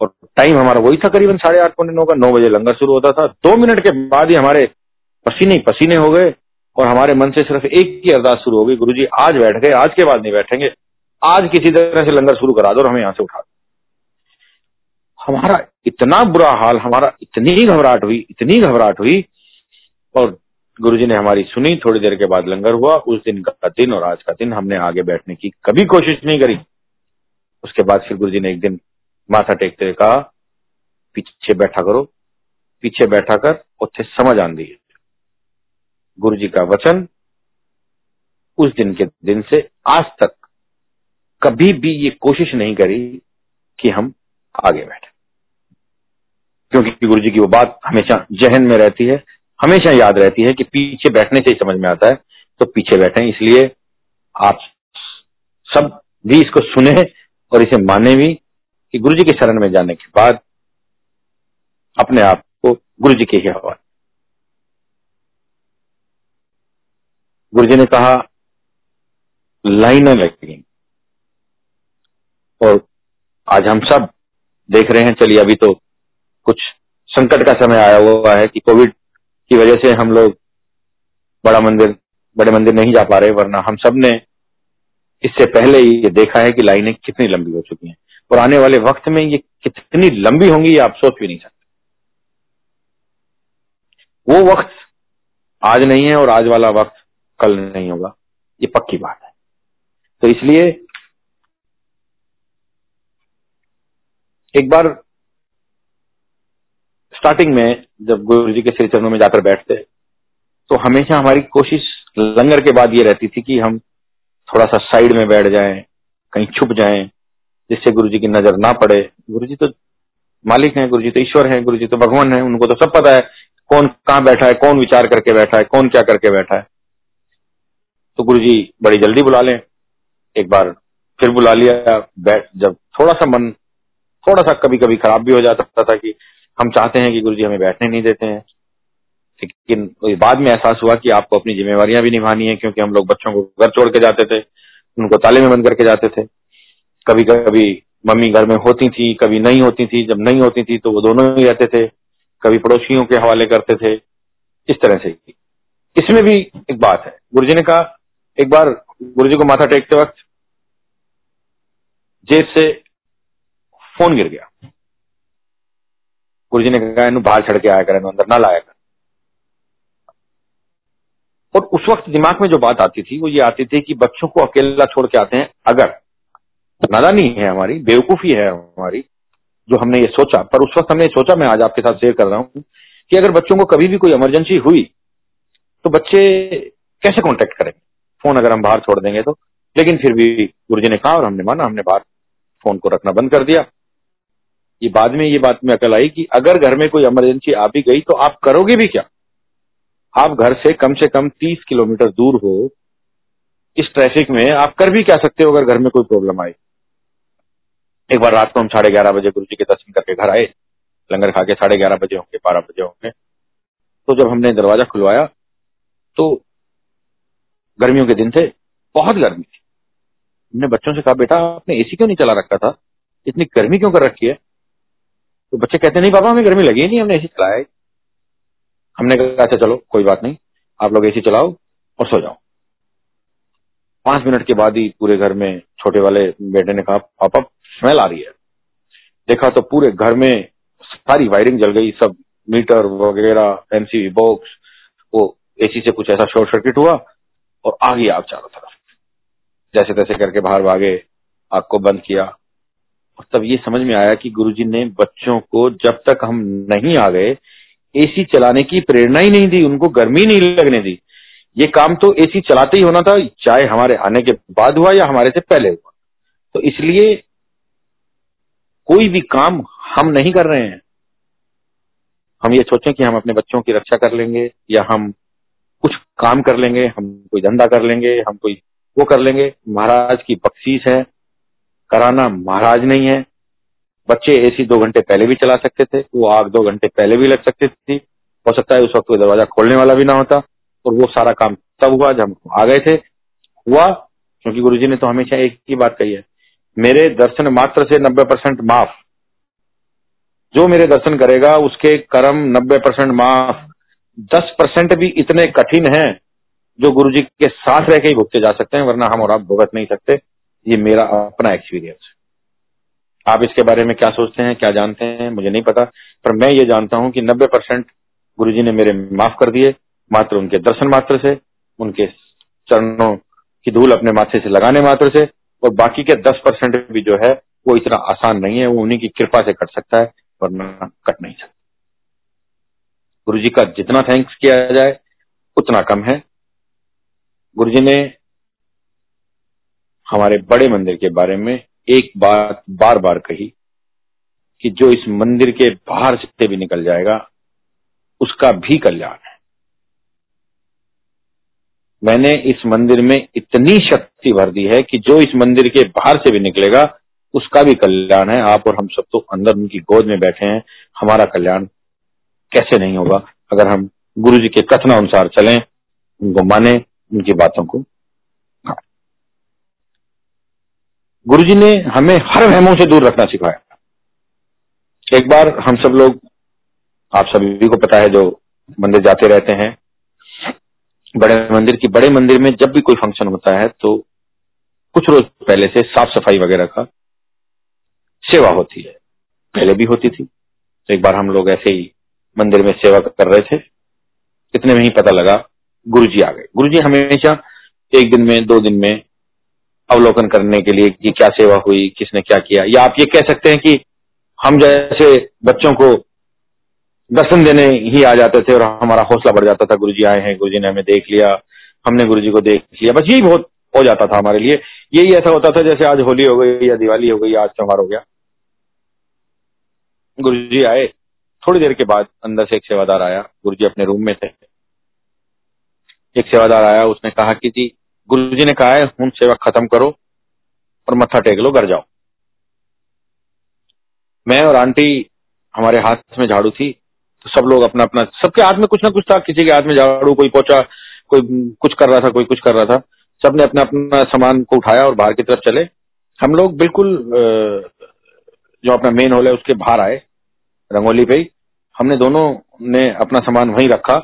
Speaker 1: और टाइम हमारा वही था करीबन साढ़े आठ पौने नौ का, नौ बजे लंगर शुरू होता था। दो मिनट के बाद ही हमारे पसीने पसीने हो गए और हमारे मन से सिर्फ़ एक ही अरदास शुरू हो गई गुरु जी आज बैठ गए, आज के बाद नहीं बैठेंगे, आज किसी तरह से लंगर शुरू करा दो और हमें यहाँ से उठा दो। हमारा इतना बुरा हाल, हमारा इतनी घबराहट हुई, इतनी घबराहट हुई और गुरुजी ने हमारी सुनी, थोड़ी देर के बाद लंगर हुआ, उस दिन का दिन और आज का दिन हमने आगे बैठने की कभी कोशिश नहीं करी। उसके बाद फिर गुरुजी ने एक दिन माथा टेकते हुए कहा, पीछे बैठा करो, पीछे बैठा कर उसे समझ आंदी गुरु जी का वचन उस दिन के दिन से आज तक कभी भी ये कोशिश नहीं करी कि हम आगे बैठे। क्योंकि गुरु जी की वो बात हमेशा जहन में रहती है, हमेशा याद रहती है कि पीछे बैठने से ही समझ में आता है। तो पीछे बैठे, इसलिए आप सब भी इसको सुने और इसे माने भी कि गुरु जी के शरण में जाने के बाद अपने आप को गुरु जी के ही हवाले गुरु जी ने कहा, लाइनें लगेंगी और आज हम सब देख रहे हैं, चलिए अभी तो कुछ संकट का समय आया हुआ है कि कोविड की वजह से हम लोग बड़ा मंदिर, बड़े मंदिर नहीं जा पा रहे, वरना हम सबने इससे पहले ही ये देखा है कि लाइनें कितनी लंबी हो चुकी हैं। और आने वाले वक्त में ये कितनी लंबी होंगी ये आप सोच भी नहीं सकते। वो वक्त आज नहीं है और आज वाला वक्त कल नहीं होगा। ये पक्की बात है। तो इसलिए एक बार स्टार्टिंग में जब गुरु जी के श्री चरणों में जाकर बैठते तो हमेशा हमारी कोशिश लंगर के बाद ये रहती थी कि हम थोड़ा सा साइड में बैठ जाएँ, कहीं छुप जाएँ जिससे गुरु जी की नज़र ना पड़े। गुरु जी तो मालिक हैं गुरु जी तो ईश्वर हैं गुरु जी तो भगवान है, उनको तो सब पता है कौन कहाँ बैठा है, कौन विचार करके बैठा है, कौन क्या करके बैठा है। तो गुरु जी बड़ी जल्दी बुला लें। एक बार फिर बुला लिया, बैठ जब थोड़ा सा मन, थोड़ा सा कभी कभी खराब भी हो जाता था कि हम चाहते हैं कि गुरु जी हमें बैठने नहीं देते हैं। लेकिन बाद में एहसास हुआ कि आपको अपनी जिम्मेवारियाँ भी निभानी है, क्योंकि हम लोग बच्चों को घर छोड़ के जाते थे, उनको ताले में बंद करके जाते थे। कभी कभी मम्मी घर में होती थी, कभी नहीं होती थी। जब नहीं होती थी तो वो दोनों ही रहते थे। कभी पड़ोसियों के हवाले करते थे। इस तरह से। इसमें भी एक बात है। गुरुजी ने कहा, एक बार गुरुजी को माथा टेकते वक्त जेब से फ़ोन गिर गया। गुरुजी ने कहा इन बाहर छड़ के आया कर अंदर ना लाया कर। और उस वक्त दिमाग में जो बात आती थी, वो ये आती थी कि बच्चों को अकेला छोड़ के आते हैं अगर नादानी है हमारी, बेवकूफ़ी है हमारी, जो हमने ये सोचा, पर उस वक्त हमने सोचा, मैं आज आपके साथ शेयर कर रहा हूँ कि अगर बच्चों को कभी भी कोई इमरजेंसी हुई तो बच्चे कैसे कांटेक्ट करेंगे? फ़ोन अगर हम बाहर छोड़ देंगे तो। लेकिन फिर भी गुरुजी ने कहा और हमने माना, हमने बाहर फ़ोन को रखना बंद कर दिया। ये बाद में, ये बात में अकल आई कि अगर घर में कोई इमरजेंसी आ भी गई तो आप करोगे भी क्या? आप घर से कम से कम तीस किलोमीटर दूर हो, इस ट्रैफ़िक में आप कर भी क्या सकते हो अगर घर में कोई प्रॉब्लम आए एक बार रात को हम साढ़े ग्यारह बजे गुरु जी के दर्शन करके घर आए, लंगर खा के साढ़े ग्यारह बजे होंगे, बारह बजे होंगे। तो जब हमने दरवाज़ा खुलवाया तो गर्मियों के दिन थे, बहुत गर्मी थी। हमने बच्चों से कहा, बेटा, आपने एसी क्यों नहीं चला रखा था? इतनी गर्मी क्यों कर रखी है? तो बच्चे कहते, नहीं पापा हमें गर्मी लगी नहीं, हमने एसी चलाया हमने कहा अच्छा चलो, कोई बात नहीं, आप लोग एसी चलाओ और सो जाओ। पाँच मिनट के बाद ही पूरे घर में छोटे वाले बेटे ने कहा, पापा स्मेल आ रही है। देखा तो पूरे घर में सारी वायरिंग जल गई, सब मीटर वगैरह एमसीबी बॉक्स वो एसी से कुछ ऐसा शॉर्ट सर्किट हुआ और आ गई आग चारों तरफ़ जैसे तैसे करके बाहर भागे, आग को बंद किया। और तब ये समझ में आया कि गुरुजी ने बच्चों को जब तक हम नहीं आ गए एसी चलाने की प्रेरणा ही नहीं दी, उनको गर्मी नहीं लगने दी। ये काम तो एसी चलाते ही होना था, चाहे हमारे आने के बाद हुआ या हमारे से पहले हुआ। तो इसलिए कोई भी काम हम नहीं कर रहे हैं। हम ये सोचें कि हम अपने बच्चों की रक्षा कर लेंगे, या हम कुछ काम कर लेंगे, हम कोई धंधा कर लेंगे, हम कोई वो कर लेंगे। महाराज की बख्शीश है। कराना महाराज नहीं है। बच्चे एसी दो घंटे पहले भी चला सकते थे, वो आग दो घंटे पहले भी लग सकती थी। हो सकता है उस वक्त कोई दरवाज़ा खोलने वाला भी ना होता, और वो सारा काम तब हुआ जब हम आ गए थे। हुआ, क्योंकि गुरुजी ने तो हमेशा एक ही बात कही है मेरे दर्शन मात्र से नब्बे परसेंट माफ़। जो मेरे दर्शन करेगा, उसके कर्म नब्बे परसेंट माफ़। दस परसेंट भी इतने कठिन हैं, जो गुरु जी के साथ रह के ही भुगते जा सकते हैं, वरना हम और आप भुगत नहीं सकते। ये मेरा अपना एक्सपीरियंस है आप इसके बारे में क्या सोचते हैं, क्या जानते हैं, मुझे नहीं पता। पर मैं ये जानता हूँ कि नब्बे परसेंट गुरु जी ने मेरे माफ़ कर दिए, मात्र उनके दर्शन मात्र से, उनके चरणों की धूल अपने माथे से लगाने मात्र से और बाकी के दस परसेंट भी जो है, वो इतना आसान नहीं है, वो उन्हीं की कृपा से कट सकता है, वरना कट नहीं सकता। गुरु जी का जितना थैंक्स किया जाए, उतना कम है। गुरु जी ने हमारे बड़े मंदिर के बारे में एक बात बार बार कही कि जो इस मंदिर के बाहर से भी निकल जाएगा, उसका भी कल्याण है। मैंने इस मंदिर में इतनी शक्ति भर दी है कि जो इस मंदिर के बाहर से भी निकलेगा, उसका भी कल्याण है। आप और हम सब तो अंदर उनकी गोद में बैठे हैं। हमारा कल्याण कैसे नहीं होगा? अगर हम गुरु जी के कथना अनुसार चलें, उनको माने, उनकी बातों को। गुरु जी ने हमें हर वहमों से दूर रखना सिखाया। एक बार हम सब लोग, आप सभी को पता है जो मंदिर जाते रहते हैं बड़े मंदिर की, बड़े मंदिर में जब भी कोई फ़ंक्शन होता है तो कुछ रोज पहले से साफ़ सफ़ाई वगैरह का सेवा होती है। पहले भी होती थी। तो एक बार हम लोग ऐसे ही मंदिर में सेवा कर रहे थे। इतने में ही पता लगा, गुरुजी आ गए। गुरुजी हमेशा एक दिन में, दो दिन में अवलोकन करने के लिए कि क्या सेवा हुई, किसने क्या किया। या आप ये कह सकते हैं कि हम जैसे बच्चों को दर्शन देने ही आ जाते थे और हमारा हौसला बढ़ जाता था, गुरुजी आए हैं, गुरुजी ने हमें देख लिया, हमने गुरुजी को देख लिया। बस यही बहुत हो जाता था हमारे लिए। यही ऐसा होता था जैसे आज होली हो गई या दिवाली हो गई या आज त्योहार हो गया। गुरु जी आए, थोड़ी देर के बाद अंदर से एक सेवादार आया गुरु जी अपने रूम में थे। एक सेवादार आया, उसने कहा कि जी गुरु जी ने कहा है, हूँ, सेवा खत्म करो और मत्था टेक लो, घर जाओ। मैं और आंटी, हमारे हाथ में झाड़ू थी सब लोग अपना अपना, सबके हाथ में कुछ ना कुछ था, किसी के हाथ में झाड़ू, कोई पोचा कोई कुछ कर रहा था, कोई कुछ कर रहा था। सबने अपना अपना सामान को उठाया और बाहर की तरफ़ चले। हम लोग बिल्कुल जो अपना मेन हॉल है, उसके बाहर आए, रंगोली पे ही। हमने दोनों ने अपना सामान वहीं रखा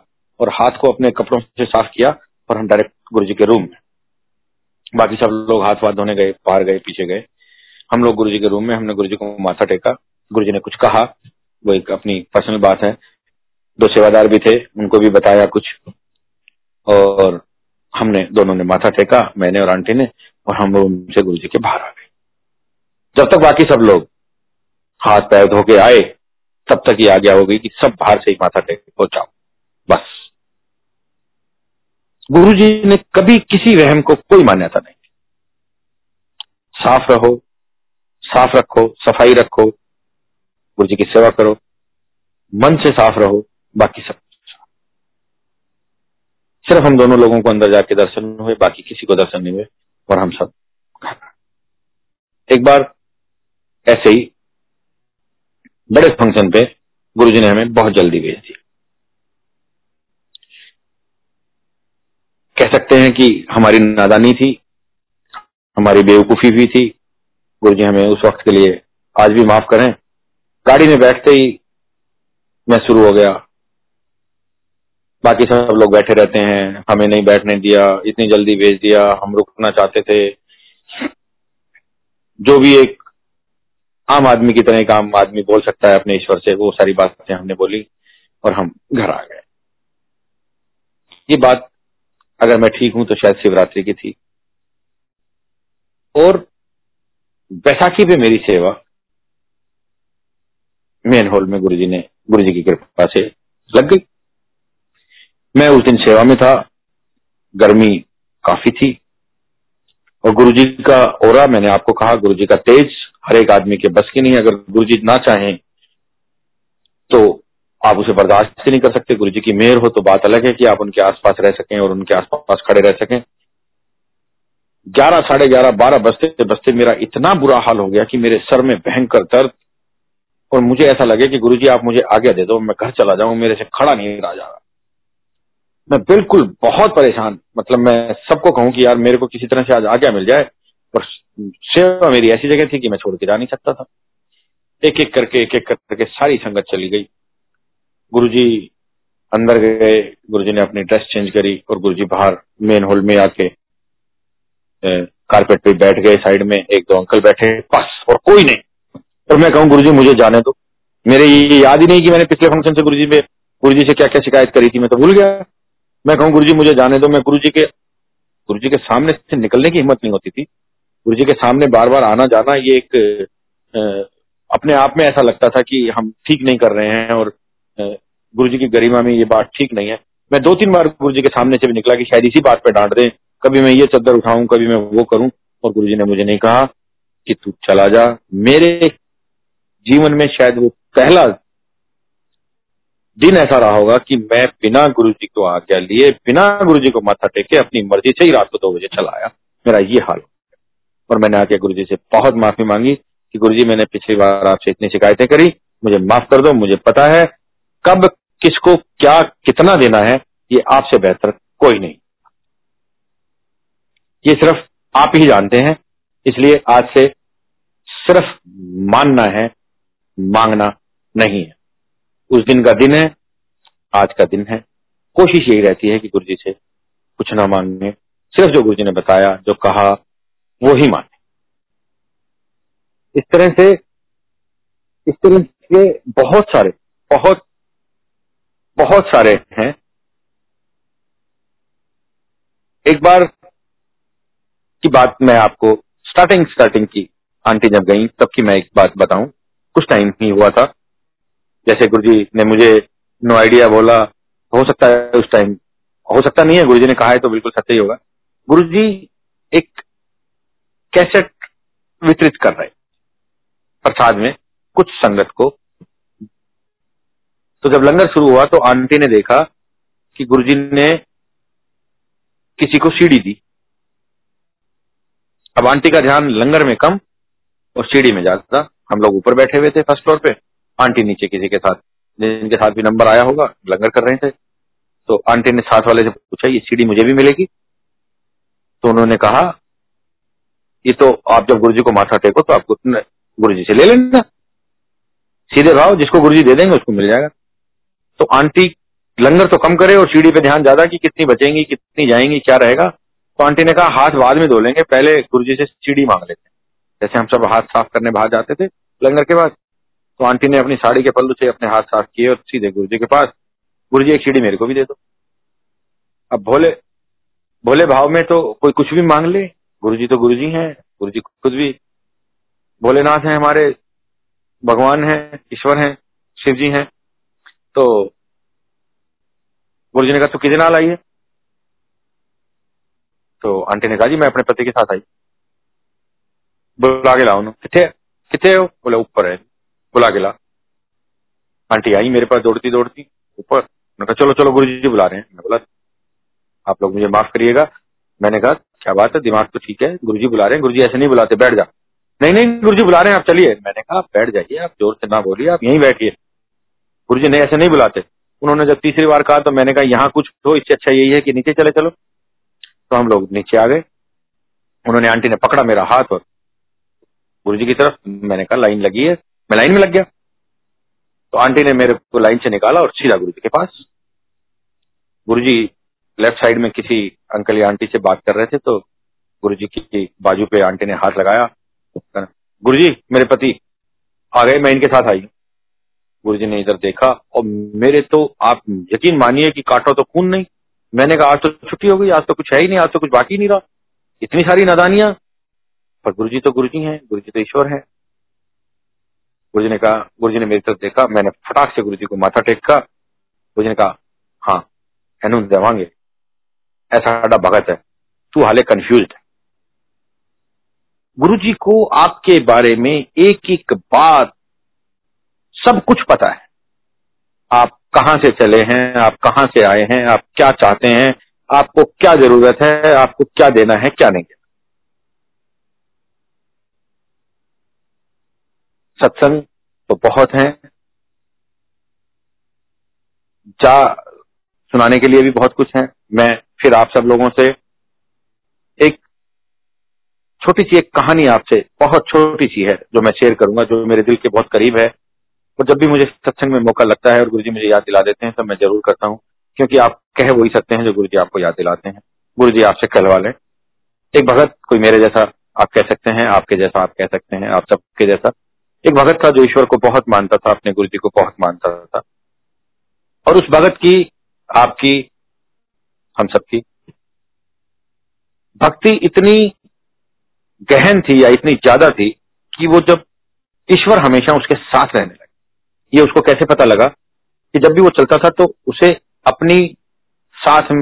Speaker 1: और हाथ को अपने कपड़ों से साफ़ किया और हम डायरेक्ट गुरु जी के रूम में। बाकी सब लोग हाथ वाथ धोने गए, बाहर गए, पीछे गए। हम लोग गुरु जी के रूम में, हमने गुरु जी को माथा टेका। गुरु जी ने कुछ कहा, वो एक अपनी पर्सनल बात है। दो सेवादार भी थे, उनको भी बताया कुछ। और हमने, दोनों ने माथा टेका, मैंने और आंटी ने, और हम रूम से गुरु जी के बाहर आ गए। जब तक बाकी सब लोग हाथ पैर धो के आए, तब तक ये आज्ञा हो गई कि सब बाहर से ही माथा टेक पहुंचाओ। बस। गुरु जी ने कभी किसी वहम को कोई मान्यता नहीं साफ़ रहो, साफ़ रखो, सफ़ाई रखो गुरु जी की सेवा करो, मन से साफ़ रहो बाकी सब सिर्फ़ हम दोनों लोगों को अंदर जाके दर्शन हुए, बाकी किसी को दर्शन नहीं हुए, और हम सब एक बार ऐसे ही बड़े फ़ंक्शन पे गुरुजी ने हमें बहुत जल्दी भेज दिया। कह सकते हैं कि हमारी नादानी थी, हमारी बेवकूफ़ी भी थी। गुरुजी हमें उस वक्त के लिए आज भी माफ़ करें। गाड़ी में बैठते ही मैं शुरू हो गया बाकी सब लोग बैठे रहते हैं, हमें नहीं बैठने दिया, इतनी जल्दी भेज दिया, हम रुकना चाहते थे। जो भी एक आम आदमी की तरह एक आम आदमी बोल सकता है अपने ईश्वर से, वो सारी बातें हमने बोली और हम घर आ गए। ये बात अगर मैं ठीक हूँ तो शायद शिवरात्रि की थी। और बैसाखी पे मेरी सेवा, मेन हॉल में गुरुजी ने, गुरुजी की कृपा से लग गई। मैं उस दिन सेवा में था। गर्मी काफ़ी थी। और गुरुजी का और मैंने आपको कहा, गुरुजी का तेज, हर एक आदमी के बस की नहीं, अगर गुरुजी ना चाहें तो आप उसे बर्दाश्त नहीं कर सकते। गुरुजी की मेहर हो तो बात अलग है कि आप उनके आसपास रह सकें और उनके आसपास खड़े रह सकें। ग्यारह, साढ़े ग्यारह, बारह बजते बजते मेरा इतना बुरा हाल हो गया कि मेरे सर में भयंकर दर्द। और मुझे ऐसा लगे कि गुरुजी, आप मुझे आगे दे दो, मैं घर चला जाऊँ, मेरे से खड़ा नहीं रहा जा रहा। मैं बिल्कुल बहुत परेशान मतलब मैं सबको कहूँ कि यार मेरे को किसी तरह से आज आज्ञा मिल जाए और सेवा मेरी ऐसी जगह थी कि मैं छोड़ के जा नहीं सकता था। एक एक करके एक एक करके सारी संगत चली गई। गुरुजी अंदर गए, गुरुजी ने अपनी ड्रेस चेंज करी और गुरुजी बाहर मेन हॉल में आके कारपेट पे बैठ गए साइड में, एक दो अंकल बैठे, बस, और कोई नहीं। और मैं कहूँ, गुरुजी, मुझे जाने दो। मेरे ये याद ही नहीं कि मैंने पिछले फ़ंक्शन से गुरुजी में गुरुजी से क्या क्या शिकायत करी थी, मैं तो भूल गया। मैं कहूँ, गुरुजी, मुझे जाने दो। मैं गुरुजी के गुरुजी के सामने से निकलने की हिम्मत नहीं होती थी। गुरुजी के सामने बार बार आना जाना ये एक अपने आप में ऐसा लगता था कि हम ठीक नहीं कर रहे हैं और गुरुजी की गरिमा में ये बात ठीक नहीं है। मैं दो तीन बार गुरुजी के सामने से भी निकला कि शायद इसी बात पे डांट दें। कभी मैं ये चद्दर उठाऊं, कभी मैं वो करूँ और गुरुजी ने मुझे नहीं कहा कि तू चला जा। मेरे जीवन में शायद वो पहला दिन ऐसा रहा होगा कि मैं बिना गुरु जी को आज्ञा लिए, बिना गुरु जी को माथा टेके अपनी मर्ज़ी से ही रात को दो बजे चला आया। मेरा ये हाल और मैंने आके गुरु जी से बहुत माफ़ी मांगी कि गुरु जी मैंने पिछली बार आपसे इतनी शिकायतें करी, मुझे माफ़ कर दो, मुझे पता है कब, किसको, क्या, कितना देना है, ये आपसे बेहतर कोई नहीं। ये सिर्फ़ आप ही जानते हैं, इसलिए आज से सिर्फ़ मानना है, मांगना नहीं है। उस दिन का दिन है, आज का दिन है। कोशिश यही रहती है कि गुरु जी से कुछ ना मांगे। सिर्फ़ जो गुरु जी ने बताया, जो कहा, वो ही माने। इस तरह से, इस तरह से बहुत सारे, बहुत बहुत सारे हैं। एक बार की बात मैं आपको स्टार्टिंग स्टार्टिंग की आंटी जब गई, तब की मैं एक बात बताऊँ। कुछ टाइम ही हुआ था। जैसे गुरु जी ने मुझे नो आइडिया बोला, हो सकता है उस टाइम हो सकता नहीं है गुरु जी ने कहा है तो बिल्कुल सत्य ही होगा। गुरु जी एक कैसेट वितरित कर रहे प्रसाद में कुछ संगत को। तो जब लंगर शुरू हुआ तो आंटी ने देखा कि गुरुजी ने किसी को सीढ़ी दी। अब आंटी का ध्यान लंगर में कम और सीढ़ी में ज़्यादा। हम लोग ऊपर बैठे हुए थे फ़र्स्ट फ्लोर पे। आंटी नीचे किसी के साथ, जिनके साथ भी नंबर आया होगा, लंगर कर रहे थे। तो आंटी ने साथ वाले से पूछा, ये सीढ़ी मुझे भी मिलेगी? तो उन्होंने कहा, ये तो आप जब गुरुजी को माथा टेको तो आपको गुरुजी से ले लेना। सीधे भाव जिसको गुरुजी दे देंगे, उसको मिल जाएगा। तो आंटी लंगर तो कम करे और सीढ़ी पे ध्यान ज़्यादा कि कितनी बचेंगी, कितनी जाएँगी, क्या रहेगा। तो आंटी ने कहा, हाथ बाद में धो लेंगे, पहले गुरुजी से सीढ़ी मांग लेते हैं। जैसे हम सब हाथ साफ़ करने बाहर जाते थे, लंगर के बाद। तो आंटी ने अपनी साड़ी के पल्लू से अपने हाथ साफ़ किए और सीधे गुरु जी के पास गुरु जी एक सीढ़ी मेरे को भी दे दो। अब भोले भोले भाव में तो कोई कुछ भी मांग ले। गुरु जी तो गुरु जी हैं गुरु जी खुद भी भोलेनाथ हैं, हमारे भगवान हैं, ईश्वर हैं, शिव जी हैं। तो गुरु जी ने कहा तो कितने नाल आइए तो आंटी ने कहा, जी, मैं अपने पति के साथ आई बुला के लाओ कितने कितने हो? बोले, ऊपर है। बुला के ला। आंटी आई मेरे पास दौड़ती दौड़ती, ऊपर। मैंने कहा, चलो चलो गुरु जी बुला रहे हैं। मैं बोला, आप लोग मुझे माफ़ करिएगा। मैंने कहा, क्या बात है, दिमाग तो ठीक है गुरु जी बुला रहे हैं। गुरु जी ऐसे नहीं बुलाते, बैठ जा। नहीं नहीं गुरु जी बुला रहे हैं, आप चलिए। मैंने कहा बैठ जाइए, आप ज़ोर से ना बोलिए, आप यहीं बैठिए। गुरु जी ने ऐसे नहीं बुलाते। उन्होंने जब तीसरी बार कहा तो मैंने कहा, यहाँ कुछ हो, इससे अच्छा यही है कि नीचे चले चलो। तो हम लोग नीचे आ गए। उन्होंने आंटी ने पकड़ा मेरा हाथ और गुरु जी की तरफ़, मैंने कहा, लाइन लगी है। मैं लाइन में लग गया। तो आंटी ने मेरे को लाइन से निकाला और सीधा गुरु जी के पास। गुरु जी लेफ़्ट साइड में किसी अंकल या आंटी से बात कर रहे थे तो गुरु जी की बाजू पे आंटी ने हाथ लगाया। गुरु जी मेरे पति आ गए, मैं इनके साथ आई। गुरु जी ने इधर देखा, और मेरे तो आप यकीन मानिए कि काटो तो खून नहीं। मैंने कहा, आज तो छुट्टी हो गई, आज तो कुछ है ही नहीं, आज तो कुछ बाकी नहीं रहा। इतनी सारी नादानियाँ। पर गुरु जी तो गुरु जी हैं गुरु जी तो ईश्वर है। गुरु जी ने कहा गुरु जी ने मेरी तरफ़ देखा, मैंने फटाक से गुरु जी को माथा टेका। गुरु ने कहा हाँ एनु देवांगे। ऐसा साडा भगत है। तू हाले कंफ्यूज है। गुरु जी को आपके बारे में एक एक बात सब कुछ पता है। आप कहाँ से चले हैं, आप कहाँ से आए हैं, आप क्या चाहते हैं, आपको क्या ज़रूरत है, आपको क्या देना है, क्या नहीं देना सत्संग तो बहुत है। जा सुनाने के लिए भी बहुत कुछ है। मैं फिर आप सब लोगों से एक छोटी सी एक कहानी आपसे, बहुत छोटी सी है, जो मैं शेयर करूँगा, जो मेरे दिल के बहुत करीब है। और जब भी मुझे सत्संग में मौका लगता है और गुरु जी मुझे याद दिला देते हैं तो मैं ज़रूर करता हूँ, क्योंकि आप कह वही सकते हैं जो गुरु जी आपको याद दिलाते हैं। गुरु जी आपसे कहलवा लें एक भगत कोई मेरे जैसा आप कह सकते हैं, आपके जैसा आप कह सकते हैं, आप सबके जैसा। एक भगत था जो ईश्वर को बहुत मानता था, अपने गुरु जी को बहुत मानता था। और उस भगत की, आपकी, हम सबकी, भक्ति इतनी गहन थी या इतनी ज़्यादा थी कि वो जब ईश्वर हमेशा उसके साथ रहने लगे। ये उसको कैसे पता लगा कि जब भी वो चलता था तो उसे अपनी साथ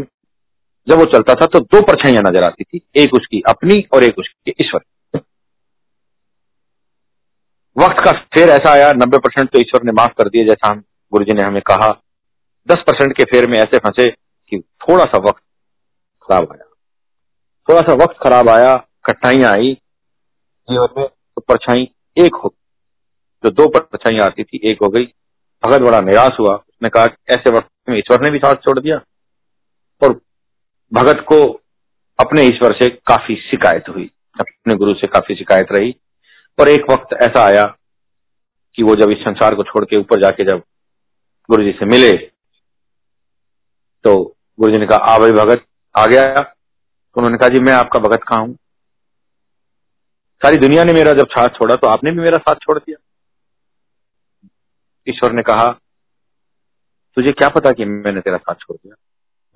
Speaker 1: जब वो चलता था तो दो परछाइयाँ नज़र आती थी, एक उसकी अपनी और एक उसकी ईश्वर वक्त का फेर ऐसा आया, नब्बे परसेंट तो ईश्वर ने माफ़ कर दिया, जैसा हम गुरु जी ने हमें कहा। दस परसेंट के फेर में ऐसे फंसे कि थोड़ा सा वक्त खराब आया। थोड़ा सा वक्त खराब आया, कठिनाइयाँ आई, जीवन में तो परछाई एक हो, जो दो परछाई आती थी, एक हो गई। भगत बड़ा निराश हुआ, उसने कहा ऐसे वक्त में ईश्वर ने भी साथ छोड़ दिया। और भगत को अपने ईश्वर से काफ़ी शिकायत हुई, अपने गुरु से काफ़ी शिकायत रही। और एक वक्त ऐसा आया कि वो जब इस संसार को छोड़ के ऊपर जाके जब गुरु जी से मिले तो गुरु जी ने कहा, आ भाई भगत, आ गया? तो उन्होंने कहा, जी, मैं आपका भगत कहा हूँ? सारी दुनिया ने मेरा जब साथ छोड़ा तो आपने भी मेरा साथ छोड़ दिया। ईश्वर ने कहा, तुझे क्या पता कि मैंने तेरा साथ छोड़ दिया?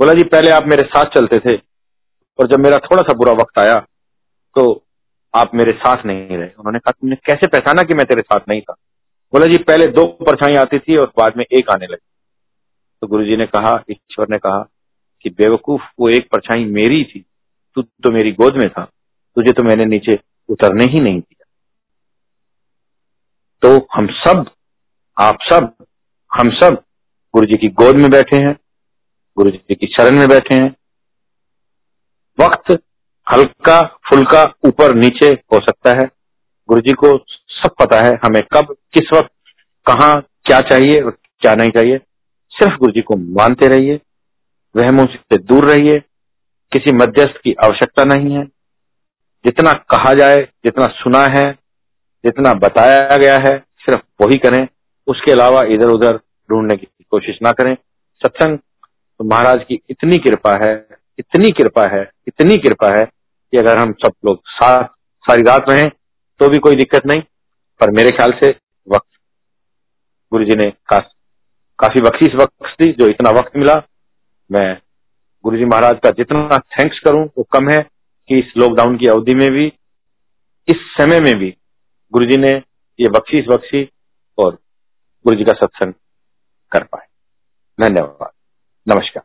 Speaker 1: बोला, जी, पहले आप मेरे साथ चलते थे, और जब मेरा थोड़ा सा बुरा वक्त आया तो आप मेरे साथ नहीं रहे। उन्होंने कहा, तुमने कैसे पहचाना कि मैं तेरे साथ नहीं था? बोला, जी, पहले दो परछाई आती थी और बाद में एक आने लगी। तो गुरु जी ने कहा, ईश्वर ने कहा कि बेवकूफ़ वो एक परछाई मेरी थी, तू तो मेरी गोद में था, तुझे तो मैंने नीचे उतरने ही नहीं दिया। तो हम सब, आप सब, हम सब गुरु जी की गोद में बैठे हैं गुरु जी की शरण में बैठे हैं। वक्त हल्का फुल्का ऊपर नीचे हो सकता है। गुरु जी को सब पता है हमें कब, किस वक्त, कहा, क्या चाहिए और क्या नहीं चाहिए। सिर्फ़ गुरु जी को मानते रहिए, वहमों से दूर रहिए, किसी मध्यस्थ की आवश्यकता नहीं है। जितना कहा जाए, जितना सुना है, जितना बताया गया है, सिर्फ़ वही करें। उसके अलावा इधर उधर ढूँढने की कोशिश ना करें। सत्संग तो महाराज की इतनी कृपा है इतनी कृपा है इतनी कृपा है कि अगर हम सब लोग साथ सारी रात रहें तो भी कोई दिक्कत नहीं। पर मेरे ख्याल से वक्त गुरु जी ने का, काफ़ी बख्शीश वक्त दी जो इतना वक्त मिला। मैं गुरु जी महाराज का जितना थैंक्स करूँ वो कम है कि इस लॉकडाउन की अवधि में भी इस समय में भी गुरु जी ने ये बख्शीश बख्शी और गुरु जी का सत्संग कर पाए। धन्यवाद। नमस्कार।